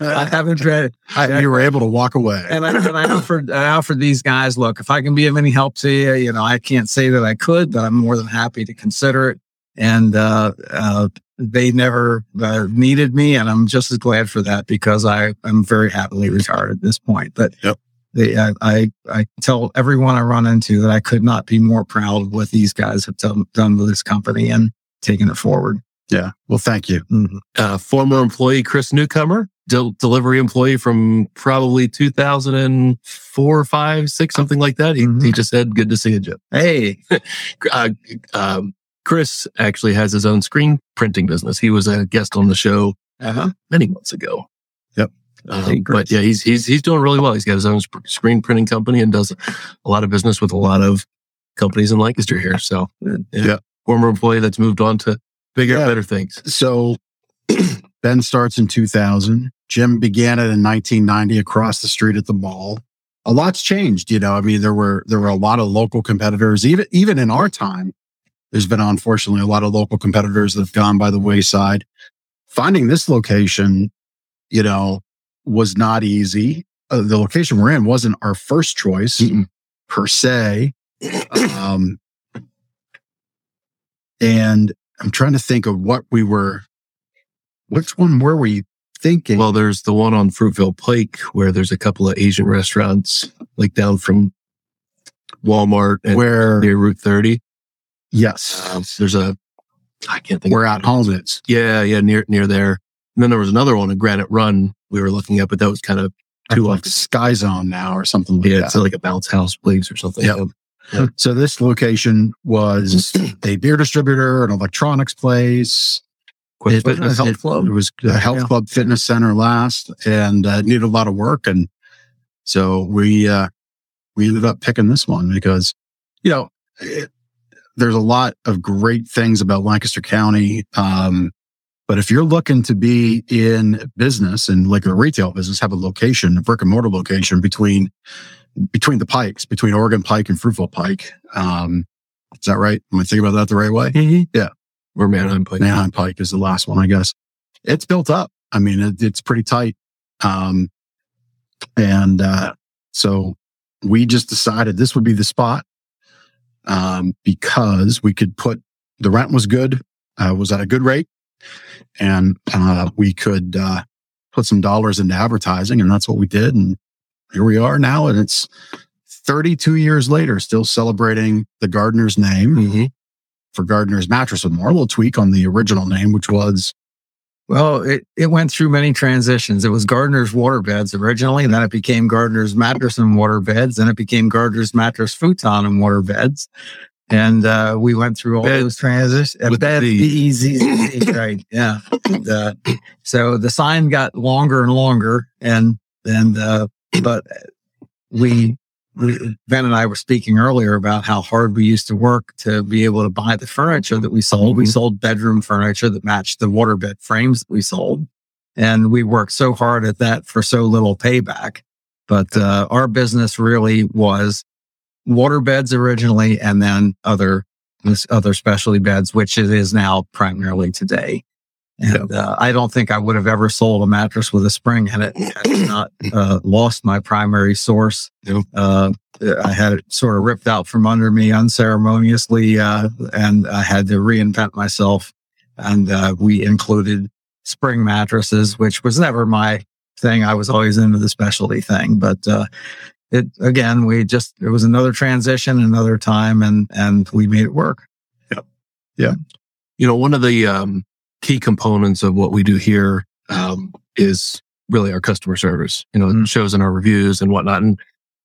[SPEAKER 3] I haven't read.
[SPEAKER 1] I, you were able to walk away.
[SPEAKER 3] And I, and I offered, I offered these guys, look, if I can be of any help to you, you know, I can't say that I could, but I'm more than happy to consider it. And uh, uh, they never uh, needed me, and I'm just as glad for that because I am very happily retired at this point. But
[SPEAKER 1] yep.
[SPEAKER 3] They, I, I, I, tell everyone I run into that I could not be more proud of what these guys have done, done with this company and taking it forward.
[SPEAKER 1] Yeah. Well, thank you. Mm-hmm.
[SPEAKER 2] Uh, former employee Chris Newcomer, del- delivery employee from probably 2004, five, six, something like that. He, mm-hmm. he just said, "Good to see you, Jim."
[SPEAKER 3] Hey, *laughs*
[SPEAKER 2] uh, um, Chris actually has his own screen printing business. He was a guest on the show uh-huh. many months ago. Um, but yeah, he's he's he's doing really well. He's got his own screen printing company and does a lot of business with a lot of companies in Lancaster here. So
[SPEAKER 1] yeah, yeah.
[SPEAKER 2] former employee that's moved on to bigger, yeah. better things.
[SPEAKER 1] So *clears throat* Ben starts in 2000. Jim began it in 1990 across the street at the mall. A lot's changed, you know. I mean, there were there were a lot of local competitors, even even in our time. There's been unfortunately a lot of local competitors that have gone by the wayside. Finding this location, you know, was not easy. Uh, the location we're in wasn't our first choice Mm-mm. per se. *clears throat* Um, and I'm trying to think of what we were, which one were we thinking?
[SPEAKER 2] Well, there's the one on Fruitville Pike where there's a couple of Asian restaurants, like down from Walmart and
[SPEAKER 1] where
[SPEAKER 2] near Route 30.
[SPEAKER 1] Yes.
[SPEAKER 2] Um, there's a, I can't think
[SPEAKER 1] where at home is.
[SPEAKER 2] Yeah. Yeah. Near, near there. And then there was another one, a Granite Run, we were looking at, but that was kind of too
[SPEAKER 1] like Sky Zone now or something. Like
[SPEAKER 2] yeah,
[SPEAKER 1] that.
[SPEAKER 2] it's like a bounce house place or something.
[SPEAKER 1] Yep. Yep. So this location was *clears throat* a beer distributor, an electronics place.
[SPEAKER 3] It, fitness,
[SPEAKER 1] health club. It was a health yeah. club fitness center last and uh, needed a lot of work. And so we, uh, we ended up picking this one because, you know, it, there's a lot of great things about Lancaster County. Um, but if you're looking to be in business and like a retail business, have a location, a brick and mortar location between between the pikes, between Oregon Pike and Fruitville Pike. Um, is that right? Am I thinking about that the right way?
[SPEAKER 3] Mm-hmm.
[SPEAKER 1] Yeah.
[SPEAKER 2] Or Manheim Pike.
[SPEAKER 1] Manheim Pike is the last one, I guess. It's built up. I mean, it, it's pretty tight. Um, and, uh, so we just decided this would be the spot, um, because we could put the rent was good, uh, was at a good rate and uh, we could uh, put some dollars into advertising, and that's what we did. And here we are now, and it's 32 years later, still celebrating the Gardner's name mm-hmm. for Gardner's Mattress with more. A little tweak on the original name, which was.
[SPEAKER 3] Well, it, it went through many transitions. It was Gardner's Waterbeds originally, and then it became Gardner's Mattress and Waterbeds, then it became Gardner's Mattress Futon and Waterbeds. And uh, we went through all
[SPEAKER 2] Bed
[SPEAKER 3] those transitions.
[SPEAKER 2] with
[SPEAKER 3] Bed
[SPEAKER 2] the-
[SPEAKER 3] easy, right? Yeah. And, uh, so the sign got longer and longer, and and uh, but we, we Ben and I were speaking earlier about how hard we used to work to be able to buy the furniture that we sold. We
[SPEAKER 2] Mhm.
[SPEAKER 3] sold bedroom furniture that matched the waterbed frames that we sold, and we worked so hard at that for so little payback. But uh, our business really was water beds originally, and then other this other specialty beds, which it is now primarily today. And uh, I don't think I would have ever sold a mattress with a spring in it I *clears throat* not uh, lost my primary source. Uh, I had it sort of ripped out from under me unceremoniously, uh, and I had to reinvent myself. And uh, we included spring mattresses, which was never my thing. I was always into the specialty thing, but uh, it again, we just it was another transition, another time, and and we made it work. Yep. Yeah.
[SPEAKER 2] You know, one of the um, key components of what we do here um, is really our customer service. You know,
[SPEAKER 3] Mm.
[SPEAKER 2] it shows in our reviews and whatnot, and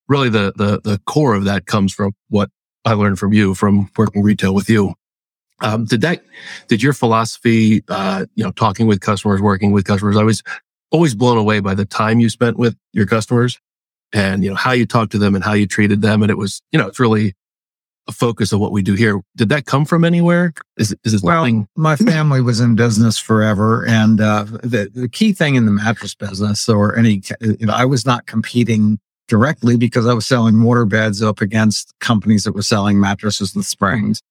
[SPEAKER 2] really the the the core of that comes from what I learned from you from working retail with you. Um, did that? Did your philosophy, uh, you know, talking with customers, working with customers? I was always blown away by the time you spent with your customers, and you know how you talked to them and how you treated them, and it was, you know, it's really a focus of what we do here. Did that come from anywhere? Is it, is it
[SPEAKER 3] Well, my *laughs* family was in business forever, and uh, the the key thing in the mattress business, or any, you know, I was not competing directly because I was selling water beds up against companies that were selling mattresses with springs.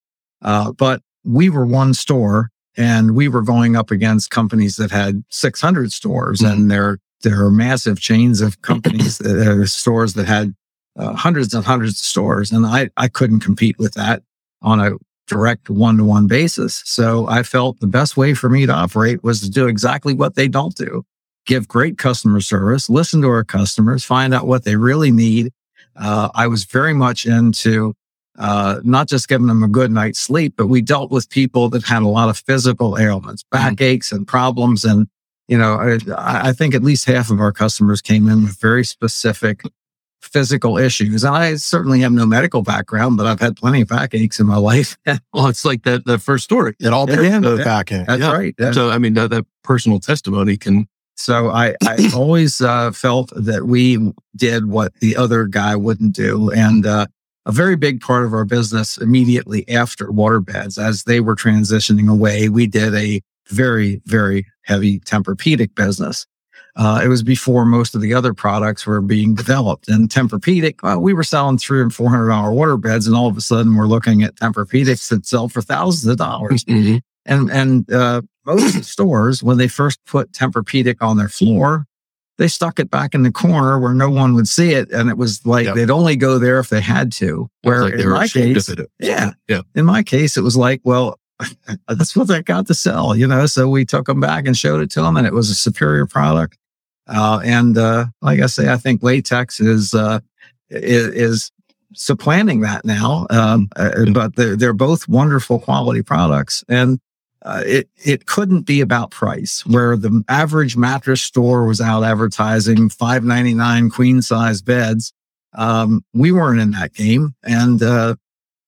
[SPEAKER 3] Uh, but we were one store, and we were going up against companies that had 600 stores,
[SPEAKER 2] Mhm.
[SPEAKER 3] and there there are massive chains of *laughs* companies, there are stores that had uh, hundreds and hundreds of stores, and I I couldn't compete with that on a direct one to one basis. So I felt the best way for me to operate was to do exactly what they don't do give great customer service, listen to our customers, find out what they really need. Uh, I was very much into uh, not just giving them a good night's sleep, but we dealt with people that had a lot of physical ailments, backaches and problems. And, you know, I, I think at least half of our customers came in with very specific physical issues. And I certainly have no medical background, but I've had plenty of backaches in my life. *laughs*
[SPEAKER 2] Well, it's like that the first story.
[SPEAKER 1] It all
[SPEAKER 3] began
[SPEAKER 1] the
[SPEAKER 3] yeah. That's
[SPEAKER 2] Yeah.
[SPEAKER 3] right.
[SPEAKER 2] So I mean that, that personal testimony can
[SPEAKER 3] So I, I *coughs* always uh, felt that we did what the other guy wouldn't do. And uh, a very big part of our business immediately after waterbeds, as they were transitioning away, we did a very, very heavy Tempur-Pedic business. Uh, it was before most of the other products were being developed. And Tempur-Pedic, well, we were selling three and four hundred dollar water beds, and all of a sudden we're looking at Tempur-Pedics that sell for thousands of dollars. And and uh, most of the stores, when they first put Tempur-Pedic on their floor, they stuck it back in the corner where no one would see it, and it was like
[SPEAKER 2] Yep.
[SPEAKER 3] they'd only go there if they had to. Where
[SPEAKER 2] like they
[SPEAKER 3] in
[SPEAKER 2] were
[SPEAKER 3] my case, yeah,
[SPEAKER 2] Yeah.
[SPEAKER 3] in my case, it was like, well, *laughs* that's what they got to sell, you know. So we took them back and showed it to them, and it was a superior product. Uh, and uh, like I say, I think latex is uh, is, is supplanting that now. Um, uh, but they're, they're both wonderful quality products, and uh, it it couldn't be about price. Where the average mattress store was out advertising five ninety nine queen size beds, um, we weren't in that game, and uh,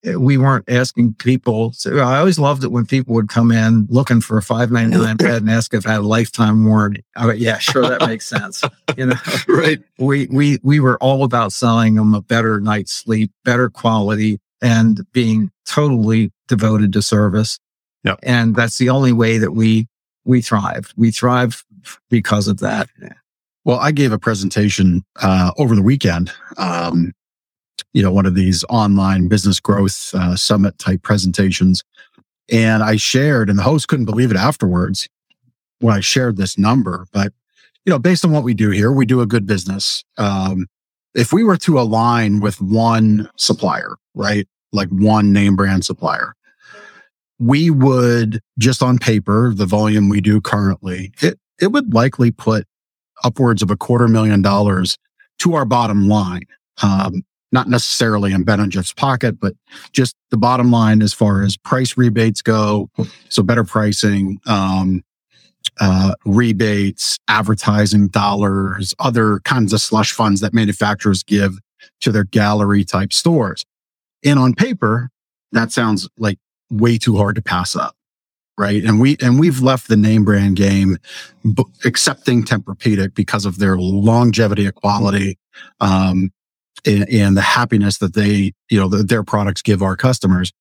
[SPEAKER 3] we weren't asking people. So I always loved it when people would come in looking for a five ninety nine *laughs* bed and ask if I had a lifetime warranty. I went, yeah, sure, that makes sense. You know, *laughs*
[SPEAKER 2] right.
[SPEAKER 3] we we we were all about selling them a better night's sleep, better quality, and being totally devoted to service.
[SPEAKER 1] Yep.
[SPEAKER 3] And that's the only way that we we thrive. We thrive because of that.
[SPEAKER 1] Well, I gave a presentation uh, over the weekend. Um, you know, one of these online business growth uh, summit type presentations, and I shared, and the host couldn't believe it afterwards when I shared this number. But you know, based on what we do here, we do a good business. Um, if we were to align with one supplier, right, like one name brand supplier, we would just on paper, the volume we do currently, it it would likely put upwards of a quarter million dollars to our bottom line. Um, not necessarily in Ben and Jeff's pocket, but just the bottom line as far as price rebates go. So better pricing, um, uh, rebates, advertising dollars, other kinds of slush funds that manufacturers give to their gallery type stores. And on paper, that sounds like way too hard to pass up. Right. And we, and we've left the name brand game, b- accepting Tempur-Pedic because of their longevity of quality, um, and, and the happiness that they, you know, the, their products give our customers.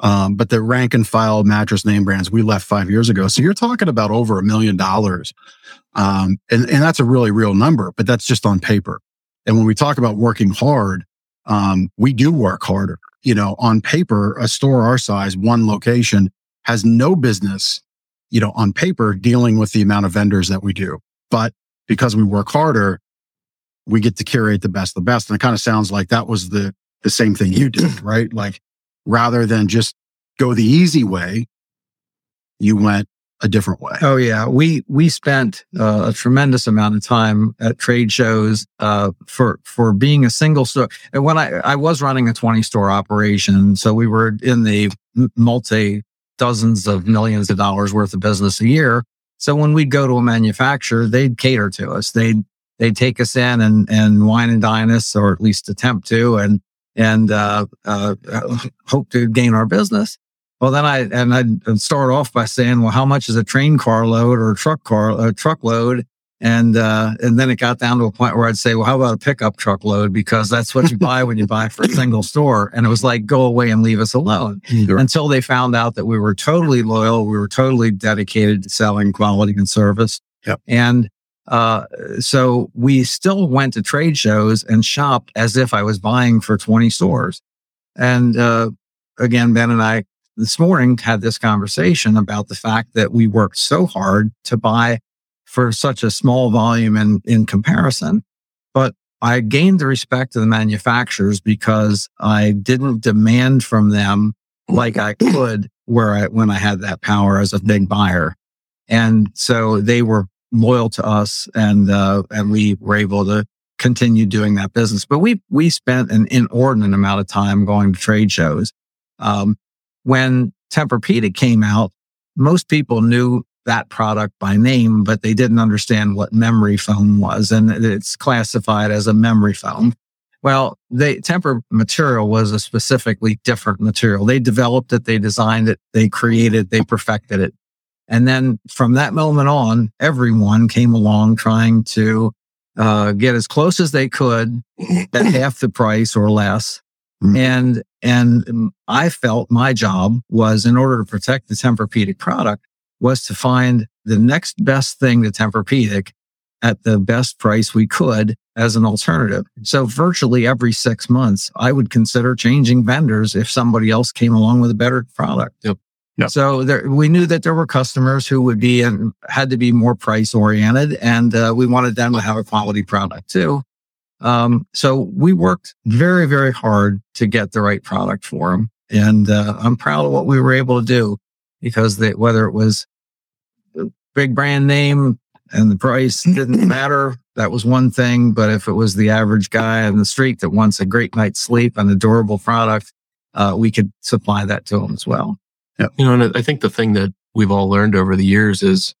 [SPEAKER 1] Um, but the rank and file mattress name brands we left five years ago. So you're talking about over a million dollars. Um, and, and that's a really real number, but that's just on paper. And when we talk about working hard, um, we do work harder. You know, on paper, a store our size, one location has no business, you know, on paper dealing with the amount of vendors that we do. But because we work harder, we get to curate the best, the best. And it kind of sounds like that was the, the same thing you did, *clears throat* right? Like rather than just go the easy way, you went a different way.
[SPEAKER 3] Oh yeah, we we spent uh, a tremendous amount of time at trade shows uh, for for being a single store. And when I I was running a twenty store operation, so we were in the multi dozens of millions of dollars worth of business a year. So when we'd go to a manufacturer, they'd cater to us. They'd they'd take us in and and wine and dine us, or at least attempt to, and and uh, uh, *laughs* hope to gain our business. Well, then I and I'd start off by saying, "Well, how much is a train car load or a truck car a truckload?" And uh, and then it got down to a point where I'd say, "Well, how about a pickup truck load? Because that's what you *laughs* buy when you buy for a single store. And it was like, "Go away and leave us alone."
[SPEAKER 1] Sure.
[SPEAKER 3] Until they found out that we were totally loyal, we were totally dedicated to selling quality and service.
[SPEAKER 1] Yep.
[SPEAKER 3] And uh, so we still went to trade shows and shopped as if I was buying for 20 stores. And uh, again, Ben and I this morning had this conversation about the fact that we worked so hard to buy for such a small volume in, in comparison. But I gained the respect of the manufacturers because I didn't demand from them like I could where I, when I had that power as a big buyer. And so they were loyal to us and, uh, and we were able to continue doing that business. But we, we spent an inordinate amount of time going to trade shows. Um, when Tempur-Pedic came out, most people knew that product by name, but they didn't understand what memory foam was. And it's classified as a memory foam. Well, the Tempur material was a specifically different material. They developed it, they designed it, they created, it, they perfected it. And then from that moment on, everyone came along trying to uh, get as close as they could at *clears throat* half the price or less.
[SPEAKER 1] Mhm.
[SPEAKER 3] And and I felt my job was in order to protect the Tempur-Pedic product was to find the next best thing to Tempur-Pedic at the best price we could as an alternative. So virtually every six months, I would consider changing vendors if somebody else came along with a better product.
[SPEAKER 2] Yep.
[SPEAKER 1] Yep.
[SPEAKER 3] So there, we knew that there were customers who would be and had to be more price oriented, and uh, we wanted them to have a quality product too. Um, so we worked very, very hard to get the right product for them. And, uh, I'm proud of what we were able to do because they, whether it was the big brand name and the price didn't *clears throat* matter. That was one thing. But if it was the average guy on the street that wants a great night's sleep and a durable product, uh, we could supply that to them as well.
[SPEAKER 2] You know, and I think the thing that we've all learned over the years is,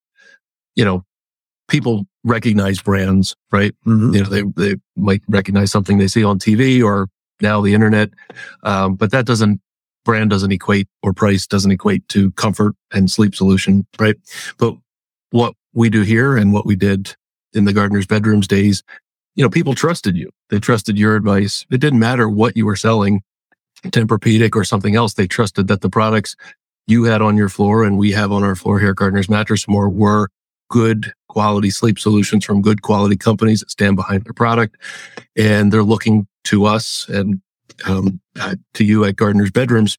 [SPEAKER 2] you know, people recognize brands, right?
[SPEAKER 3] Mhm.
[SPEAKER 2] You know, they, they might recognize something they see on TV or now the internet. Um, but that doesn't, brand doesn't equate or price doesn't equate to comfort and sleep solution, right? But what we do here and what we did in the Gardner's bedrooms days, you know, people trusted you. They trusted your advice. It didn't matter what you were selling, Tempur-Pedic or something else. They trusted that the products you had on your floor and we have on our floor here at Gardner's Mattress More were good quality sleep solutions from good quality companies that stand behind their product. And they're looking to us and um, to you at Gardner's Bedrooms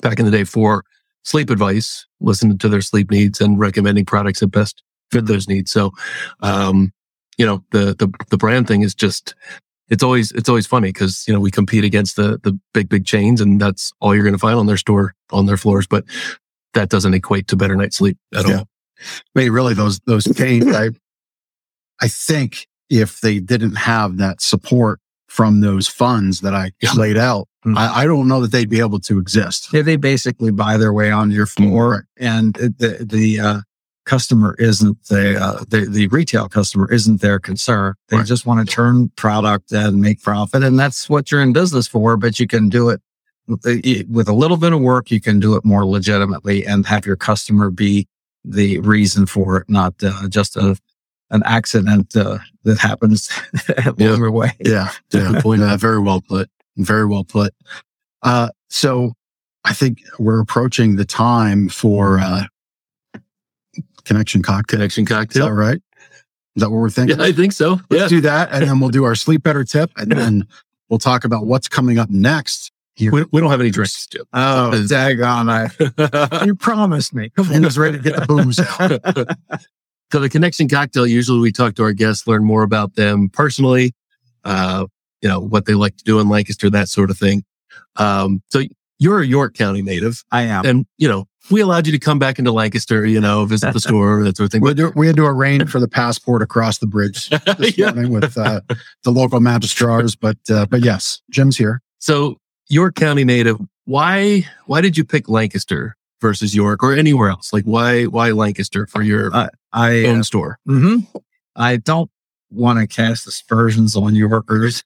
[SPEAKER 2] back in the day for sleep advice, listening to their sleep needs and recommending products that best fit those needs. So, um, you know, the, the, the brand thing is just, it's always, it's always funny because, you know, we compete against the, the big, big chains and that's all you're going to find on their store, on their floors. But that doesn't equate to better night's sleep at
[SPEAKER 1] Yeah.
[SPEAKER 2] all.
[SPEAKER 1] I mean, really, those those chains. I I think if they didn't have that support from those funds that I
[SPEAKER 2] Yeah.
[SPEAKER 1] laid out,
[SPEAKER 3] Mhm.
[SPEAKER 1] I, I don't know that they'd be able to exist.
[SPEAKER 3] Yeah, they basically buy their way onto your floor, and the the uh, customer isn't the, uh, the the retail customer isn't their concern. They
[SPEAKER 1] Right.
[SPEAKER 3] just want to turn product and make profit, and that's what you're in business for. But you can do it it- with a little bit of work, you can do it more legitimately and have your customer be the reason for it, not uh, just a an accident uh, that happens *laughs* along
[SPEAKER 2] Yeah.
[SPEAKER 3] the way.
[SPEAKER 1] Yeah. Yeah.
[SPEAKER 2] Good point.
[SPEAKER 1] Very well put. Very well put. Uh, so I think we're approaching the time for, uh, connection cocktail.
[SPEAKER 2] Connection
[SPEAKER 1] Is that
[SPEAKER 2] cocktail.
[SPEAKER 1] right? Is that what we're thinking?
[SPEAKER 2] Yeah, I think so.
[SPEAKER 1] Let's
[SPEAKER 2] Yeah.
[SPEAKER 1] do that. And then we'll do our sleep better tip. And then we'll talk about what's coming up next.
[SPEAKER 2] We, we don't have any drinks, Jim.
[SPEAKER 3] Oh,
[SPEAKER 2] Is-
[SPEAKER 3] daggone! I *laughs* you promised me. Come
[SPEAKER 1] And is ready to get the booms out. *laughs* *laughs*
[SPEAKER 2] so the connection cocktail, usually we talk to our guests, learn more about them personally, uh, you know, what they like to do in Lancaster, that sort of thing. Um, so you're a York County native
[SPEAKER 3] I am.
[SPEAKER 2] and, you know, we allowed you to come back into Lancaster, you know, visit the *laughs* store, that sort of thing.
[SPEAKER 1] We had, to, we had to arrange for the passport across the bridge *laughs* this
[SPEAKER 2] Yeah.
[SPEAKER 1] morning with uh, the local magistrars. But uh, but yes, Jim's here.
[SPEAKER 2] So York County native, why, why did you pick Lancaster versus York or anywhere else? Like why, why Lancaster for your
[SPEAKER 3] Uh, I
[SPEAKER 2] own store?
[SPEAKER 3] mhm. I don't want to cast aspersions on Yorkers.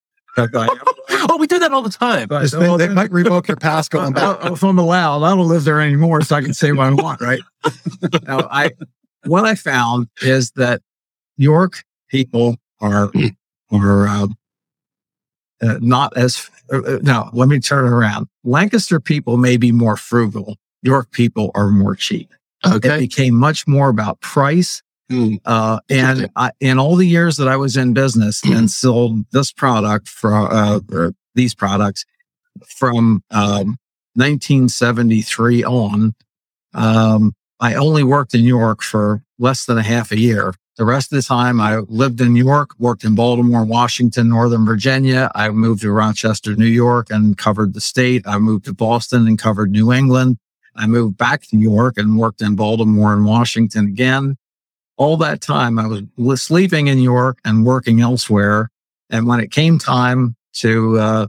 [SPEAKER 3] *laughs* But I-
[SPEAKER 2] Oh, we do that all the time.
[SPEAKER 3] but-
[SPEAKER 1] they, they might revoke your pass going back.
[SPEAKER 3] Uh, *laughs* if I'm allowed, I don't live there anymore, so I can say what I want, right? *laughs* now, I what I found is that York people are are uh, uh, not as uh, uh, no. Let me turn it around. Lancaster people may be more frugal. York people are more cheap.
[SPEAKER 2] Okay.
[SPEAKER 3] It became much more about price.
[SPEAKER 2] Hmm.
[SPEAKER 3] Uh, and I, in all the years that I was in business and sold this product for uh, or these products from um, 1973 on, um, I only worked in New York for less than a half a year. The rest of the time, I lived in New York, worked in Baltimore, Washington, Northern Virginia. I moved to Rochester, New York, and covered the state. I moved to Boston and covered New England. I moved back to New York and worked in Baltimore and Washington again. All that time, I was sleeping in York and working elsewhere. And when it came time to uh,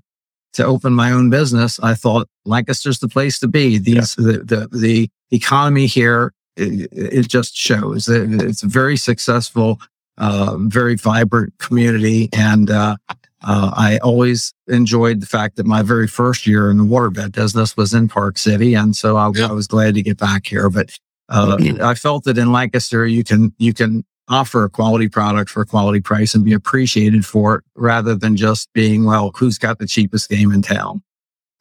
[SPEAKER 3] to open my own business, I thought Lancaster's the place to be. These the, the the economy here it, it just shows that it's a very successful, uh, very vibrant community, and uh, uh, I always enjoyed the fact that my very first year in the waterbed business was in Park City, and so I,
[SPEAKER 2] Yeah.
[SPEAKER 3] I was glad to get back here. But uh, I felt that in Lancaster, you can you can offer a quality product for a quality price and be appreciated for it, rather than just being well, who's got the cheapest game in town.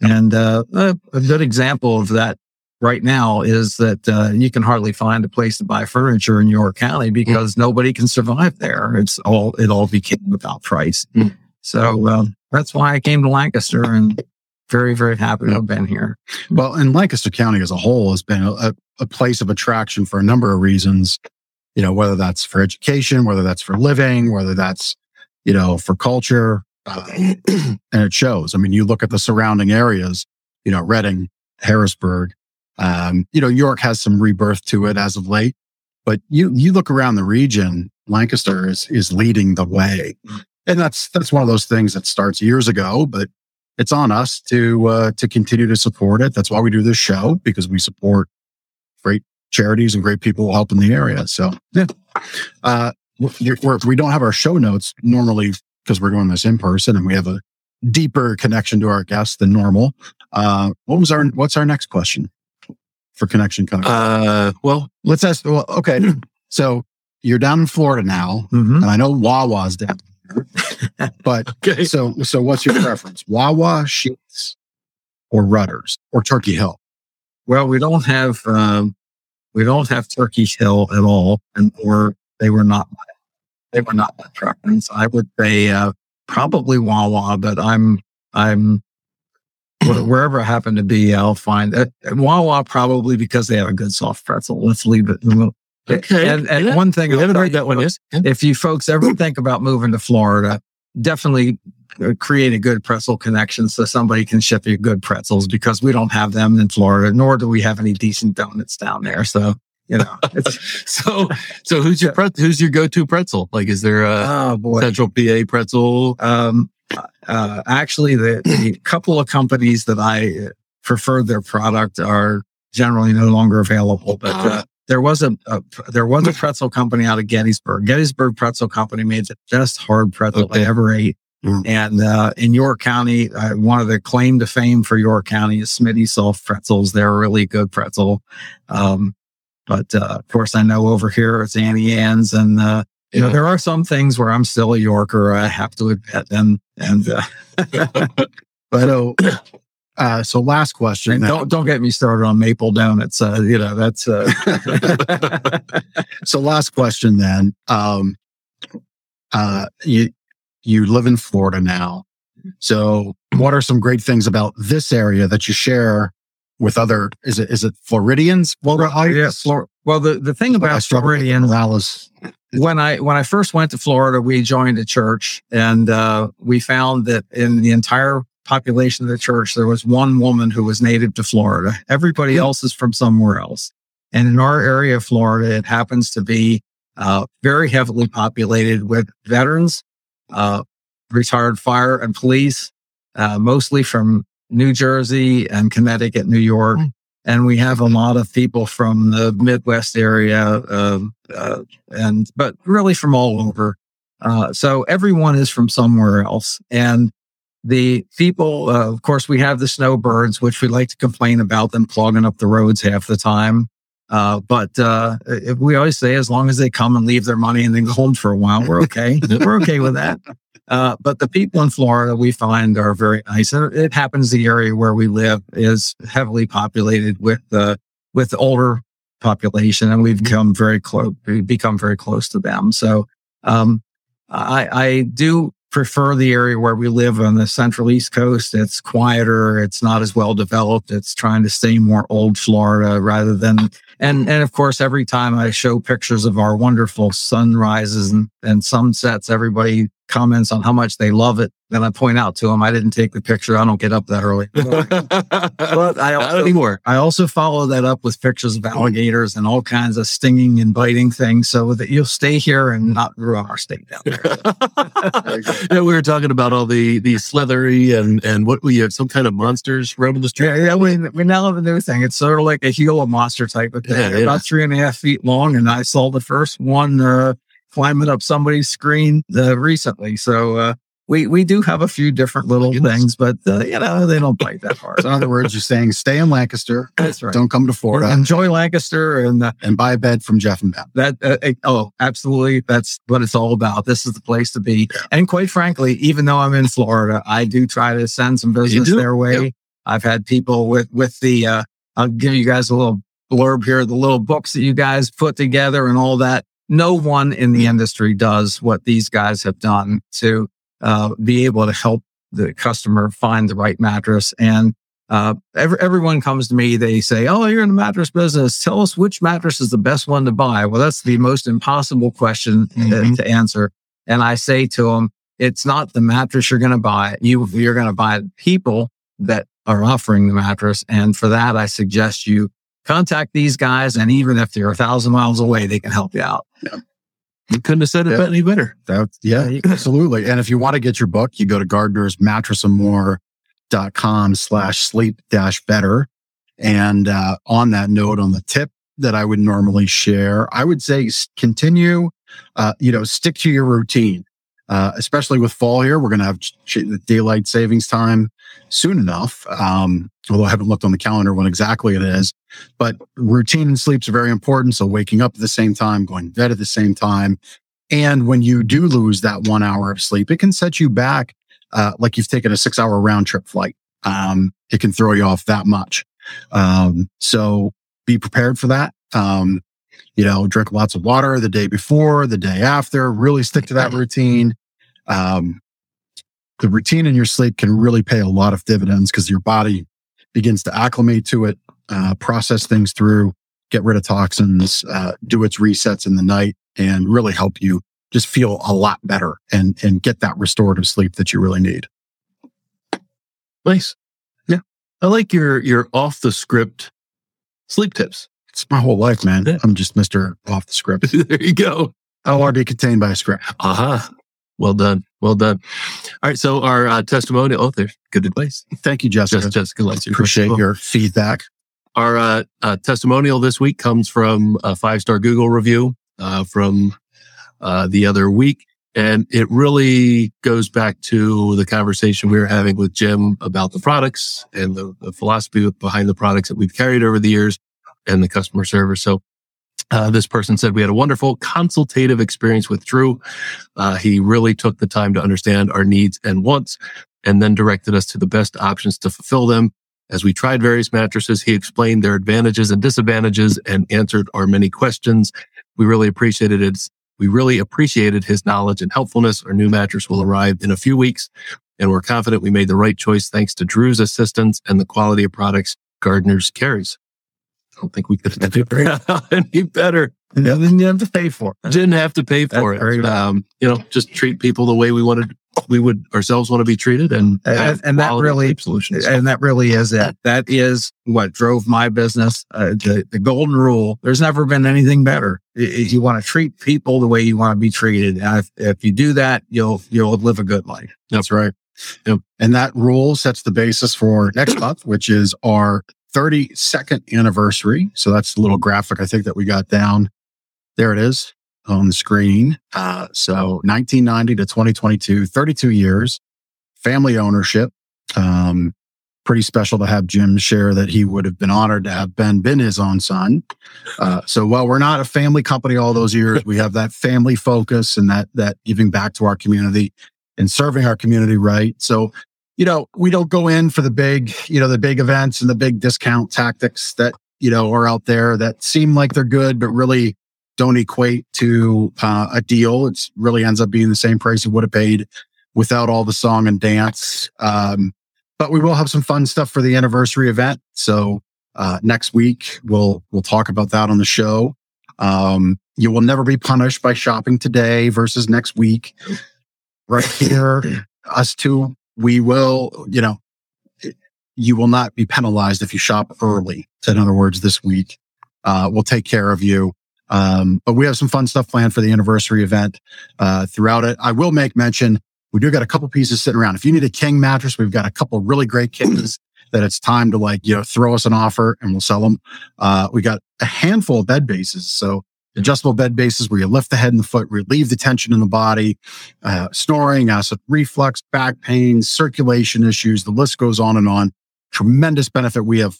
[SPEAKER 3] And uh, a, a good example of that right now is that uh, you can hardly find a place to buy furniture in York County because nobody can survive there. It's all it all became about price.
[SPEAKER 2] Mm.
[SPEAKER 3] So um, that's why I came to Lancaster and very very happy to have been here.
[SPEAKER 1] Well, and Lancaster County as a whole has been a, a place of attraction for a number of reasons. You know, whether that's for education, whether that's for living, whether that's, you know, for culture. Uh, *clears throat* and it shows. I mean, you look at the surrounding areas, you know, Reading, Harrisburg, um, you know, York has some rebirth to it as of late, but you, you look around the region, Lancaster is, is leading the way. And that's, that's one of those things that starts years ago, but it's on us to, uh, to continue to support it. That's why we do this show because we support great charities and great people helping the area. So, yeah. Uh, we're, we don't have our show notes normally because we're doing this in person and we have a deeper connection to our guests than normal. Uh, what was our, what's our next question for connection? Connection?
[SPEAKER 2] Uh, well,
[SPEAKER 1] Let's ask, well, okay. *clears throat* So you're down in Florida now
[SPEAKER 3] Mm-hmm.
[SPEAKER 1] and I know Wawa's down here, but *laughs*
[SPEAKER 2] okay.
[SPEAKER 1] so, so what's your preference? Wawa, Sheetz, or Rutter's or Turkey Hill?
[SPEAKER 3] Well, we don't have um, we don't have Turkey Hill at all, and or they were not my, they were not my preference. I would say uh, probably Wawa, but I'm I'm wh- *clears throat* wherever I happen to be, I'll find uh, Wawa probably because they have a good soft pretzel. Let's leave it.
[SPEAKER 2] Okay.
[SPEAKER 3] And, and
[SPEAKER 2] Yeah.
[SPEAKER 3] one thing I'll
[SPEAKER 2] haven't heard that one
[SPEAKER 3] folks,
[SPEAKER 2] yet.
[SPEAKER 3] if you folks ever think about moving to Florida, definitely uh, create a good pretzel connection so somebody can ship you good pretzels because we don't have them in Florida, nor do we have any decent donuts down there. So, you know, *laughs* it's,
[SPEAKER 2] So, so who's your pret- who's your go-to pretzel? Like, is there a
[SPEAKER 3] oh boy.
[SPEAKER 2] Central PA pretzel?
[SPEAKER 3] Um, uh, actually, the, the couple of companies that I uh, prefer their product are generally no longer available, but uh, there was a, a there was a *laughs* pretzel company out of Gettysburg. Gettysburg Pretzel Company made the best hard pretzel
[SPEAKER 2] Okay.
[SPEAKER 3] I ever ate.
[SPEAKER 1] Mm.
[SPEAKER 3] And uh, in York County, uh, one of the claim to fame for York County is Smitty Soft Pretzels. They're a really good pretzel. Um, but uh, of course, I know over here it's Auntie Anne's, and uh, you know there are some things where I'm still a Yorker. I have to admit, and and, uh, *laughs*
[SPEAKER 1] So, *coughs* *coughs* uh, so last question.
[SPEAKER 3] and don't don't get me started on maple donuts. Uh, you know that's uh, *laughs*
[SPEAKER 1] so last question then. Um, uh, you, you live in Florida now. So what are some great things about this area that you share with other, is it, is it Floridians? Well,
[SPEAKER 3] yeah. Flor- well, the the thing about Floridians
[SPEAKER 1] Morales.
[SPEAKER 3] when I when I first went to Florida, we joined a church, and uh, we found that in the entire population of the church, there was one woman who was native to Florida. Everybody else is from somewhere else. And in our area of Florida, it happens to be uh, very heavily populated with veterans, uh, retired fire and police, uh, mostly from New Jersey and Connecticut, New York.
[SPEAKER 2] Mm.
[SPEAKER 3] And we have a lot of people from the Midwest area, um, uh, and but really from all over. Uh, so everyone is from somewhere else, and the people, uh, of course, we have the snowbirds, which we like to complain about them clogging up the roads half the time. Uh, but uh, we always say, as long as they come and leave their money and then go home for a while, we're okay. *laughs* we're okay with that. Uh, but the people in Florida we find are very nice. It happens the area where we live is heavily populated with the with older population, and we've become very close. We've become very close to them. So um, I, I do prefer the area where we live on the central east coast. It's quieter. It's not as well developed. It's trying to stay more old Florida rather than and and of course every time I show pictures of our wonderful sunrises and, and sunsets, everybody comments on how much they love it. Then I point out to them, I didn't take the picture. I don't get up that early. *laughs* but I also,
[SPEAKER 2] anymore.
[SPEAKER 3] I also follow that up with pictures of alligators and all kinds of stinging and biting things so that you'll stay here and not ruin our state down there. *laughs*
[SPEAKER 2] yeah, we were talking about all the the slithery and and what we have some kind of monsters roaming the street.
[SPEAKER 3] Yeah, yeah, we, we now have a new thing. It's sort of like a Gila monster type of
[SPEAKER 2] Yeah, yeah.
[SPEAKER 3] About three and a half feet long. And I saw the first one uh, climbing up somebody's screen uh, recently. So uh, we, we do have a few different little things, but, uh, you know, they don't bite that hard. *laughs*
[SPEAKER 1] So in other words, you're saying stay in Lancaster.
[SPEAKER 3] That's right.
[SPEAKER 1] Don't come to Florida
[SPEAKER 3] Enjoy Lancaster and uh,
[SPEAKER 1] and buy a bed from Jeff and Ben.
[SPEAKER 3] that. Uh, oh, absolutely. That's what it's all about. This is the place to be. And quite frankly, even though I'm in Florida, I do try to send some business their way.
[SPEAKER 2] Yep.
[SPEAKER 3] I've had people with with the. Uh, I'll give you guys a little blurb here. The little books that you guys put together and all that. No one in the industry does what these guys have done to uh, be able to help the customer find the right mattress. And uh, every, everyone comes to me. They say, "Oh, you're in the mattress business. Tell us which mattress is the best one to buy." Well, that's the most impossible question uh,
[SPEAKER 2] Mhm.
[SPEAKER 3] to answer. And I say to them, "It's not the mattress you're going to buy. You you're going to buy people that are offering the mattress. And for that, I suggest you contact these guys. And even if they're a thousand miles away, they can help you out.
[SPEAKER 2] You couldn't have said it
[SPEAKER 1] Yeah.
[SPEAKER 2] any better.
[SPEAKER 1] That, yeah,
[SPEAKER 3] Yeah,
[SPEAKER 1] absolutely. And if you want to get your book, you go to gardnersmattressandmore.com slash sleep dash better. And uh, on that note, on the tip that I would normally share, I would say continue, uh, you know, stick to your routine, uh, especially with fall here. We're going to have ch- ch- daylight savings time soon enough. Um, although I haven't looked on the calendar when exactly it is, but routine and sleep's very important. So waking up at the same time, going to bed at the same time. And when you do lose that one hour of sleep, it can set you back, uh, like you've taken a six hour round trip flight. Um, it can throw you off that much. Um, so be prepared for that. Um, you know, drink lots of water the day before, the day after, really stick to that routine. Um, the routine in your sleep can really pay a lot of dividends because your body begins to acclimate to it, uh, process things through, get rid of toxins, uh, do its resets in the night and really help you just feel a lot better and, and get that restorative sleep that you really need.
[SPEAKER 2] Nice.
[SPEAKER 1] Yeah.
[SPEAKER 2] I like your your off the script sleep tips.
[SPEAKER 1] It's my whole life, man. I'm just Mr. off the script. *laughs*
[SPEAKER 2] there you go.
[SPEAKER 1] Are they contained by a script?
[SPEAKER 2] Aha. Well done. Well done. All right. So our uh, testimonial. Oh, there's good advice.
[SPEAKER 1] Thank you, Jessica.
[SPEAKER 2] Just Jessica your
[SPEAKER 1] Appreciate your feedback.
[SPEAKER 2] Our uh, uh, testimonial this week comes from a five star Google review uh, from uh, the other week. And it really goes back to the conversation we were having with Jim about the products and the, the philosophy behind the products that we've carried over the years and the customer service. So uh, this person said we had a wonderful consultative experience with Drew. Uh, he really took the time to understand our needs and wants and then directed us to the best options to fulfill them. As we tried various mattresses, he explained their advantages and disadvantages and answered our many questions. We really appreciated it. We really appreciated his knowledge and helpfulness. Our new mattress will arrive in a few weeks and we're confident we made the right choice thanks to Drew's assistance and the quality of products Gardner's carries. I don't think we could have done *laughs* any better.
[SPEAKER 3] Then you have to pay for it.
[SPEAKER 2] Didn't have to pay for
[SPEAKER 3] That's
[SPEAKER 2] it. Um, you know, just treat people the way we wanted, we would ourselves want to be treated, and
[SPEAKER 3] And- and that really-
[SPEAKER 2] solutions.
[SPEAKER 3] And that really is it. That is what drove my business. Uh, the, the golden rule. There's never been anything better. I- I- You want to treat people the way you want to be treated. And if, if you do that, you'll, you'll live a good life.
[SPEAKER 1] That's right. Yep. And that rule sets the basis for next month, which is our 32nd anniversary. So that's the little graphic I think that we got down. There it is on the screen. Uh, so 1990 to 2022, 32 years, family ownership. Um, pretty special to have Jim share that he would have been honored to have Ben been his own son. Uh, so while we're not a family company all those years, we have that family focus and that that giving back to our community and serving our community right. So, you know, we don't go in for the big, you know, the big events and the big discount tactics that, you know, are out there that seem like they're good, but really don't equate to uh, a deal. It's really ends up being the same price you would have paid without all the song and dance. Um, but we will have some fun stuff for the anniversary event. So uh, next week we'll we'll talk about that on the show. Um, you will never be punished by shopping today versus next week. Right here, us two, we will, you know, you will not be penalized if you shop early. So In other words, this week, uh, we'll take care of you. Um, but we have some fun stuff planned for the anniversary event uh, throughout it. I will make mention we do got a couple pieces sitting around. If you need a king mattress, we've got a couple really great kings *clears throat* that it's time to like you know throw us an offer and we'll sell them. Uh, we got a handful of bed bases, so adjustable bed bases where you lift the head and the foot, relieve the tension in the body, uh, snoring, acid reflux, back pain, circulation issues. The list goes on and on. Tremendous benefit. We have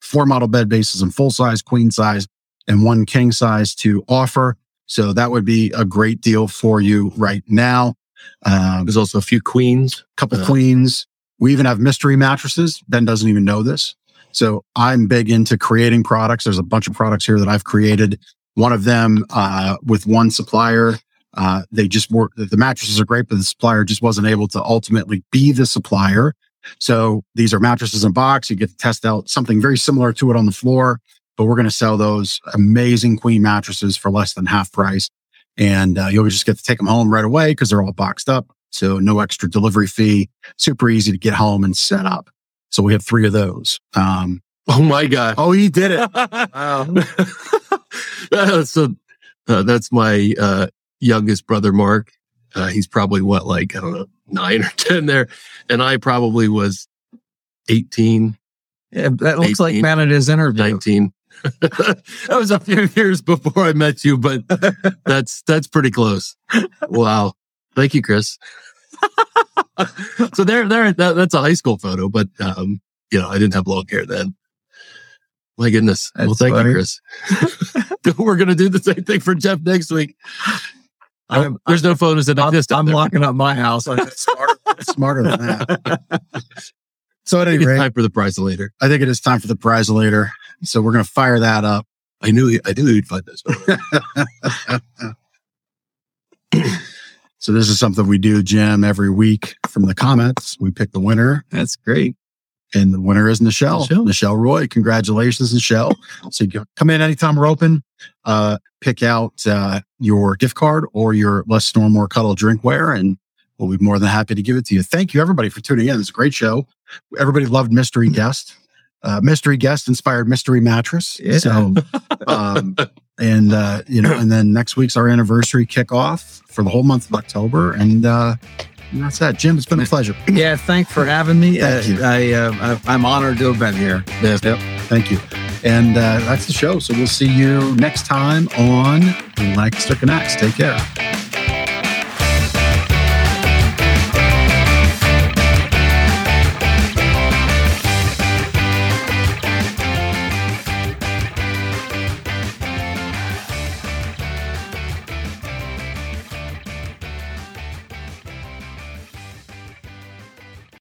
[SPEAKER 1] four model bed bases and full size, queen size, and one king size to offer. So that would be a great deal for you right now. Um,
[SPEAKER 2] There's also a few queens.
[SPEAKER 1] a couple
[SPEAKER 2] Uh,
[SPEAKER 1] queens. We even have mystery mattresses. Ben doesn't even know this. So I'm big into creating products. There's a bunch of products here that I've created. One of them uh, with one supplier. Uh, they just were the mattresses are great, but the supplier just wasn't able to ultimately be the supplier. So these are mattresses in box. You get to test out something very similar to it on the floor, but we're going to sell those amazing queen mattresses for less than half price. And uh, you'll just get to take them home right away because they're all boxed up. So no extra delivery fee. Super easy to get home and set up. So we have three of those. Um, *laughs*
[SPEAKER 2] Oh my god!
[SPEAKER 1] oh, he did it.
[SPEAKER 2] wow. *laughs* so uh, that's my uh, youngest brother, Mark. Uh, he's probably what, like I don't know, nine or *laughs* ten there, and I probably was 18,
[SPEAKER 3] Yeah, that looks like
[SPEAKER 2] 18,
[SPEAKER 3] man at his interview.
[SPEAKER 2] 19. that was a few years before I met you, but that's that's pretty close. Wow. Thank you, Chris. so there, there, that, that's a high school photo, but um, you know, I didn't have long hair then. My goodness. well, thank
[SPEAKER 3] funny.
[SPEAKER 2] you, Chris. *laughs* We're gonna do the same thing for Jeff next week.
[SPEAKER 3] I'm- oh,
[SPEAKER 2] There's no photos that
[SPEAKER 3] I'm,
[SPEAKER 2] exist.
[SPEAKER 3] I'm
[SPEAKER 2] there.
[SPEAKER 3] locking up my house. *laughs*
[SPEAKER 1] smarter, smarter than that. So at any rate,
[SPEAKER 2] time for the prize later.
[SPEAKER 1] I think it is time for the prize later. So we're going to fire that up.
[SPEAKER 2] I knew, he- I knew he'd find this. *laughs*
[SPEAKER 1] So this is something we do, Jim, every week from the comments. We pick the winner
[SPEAKER 3] That's great.
[SPEAKER 1] And the winner is Nichelle.
[SPEAKER 2] Nichelle.
[SPEAKER 1] Nichelle Roy. Congratulations, Nichelle. *laughs* So you come in anytime we're open, uh, pick out, uh, your gift card or your less snore, more cuddle drinkware and we'll be more than happy to give it to you. Thank you everybody for tuning in. It's a great show. Everybody loved mystery guest. Uh, mystery guest inspired mystery mattress.
[SPEAKER 3] Yeah.
[SPEAKER 1] So, *laughs* um, and, uh, you know, and then next week's our anniversary kickoff for the whole month of October. And, uh, and that's that. Jim, it's been a pleasure.
[SPEAKER 3] Yeah, thanks for having me.
[SPEAKER 1] Thank
[SPEAKER 3] Uh,
[SPEAKER 1] you.
[SPEAKER 3] I, uh, I, I'm honored to have been here.
[SPEAKER 2] Yes. Yep.
[SPEAKER 1] Thank you. And uh, that's the show. So we'll see you next time on Lancaster Connects. Take care.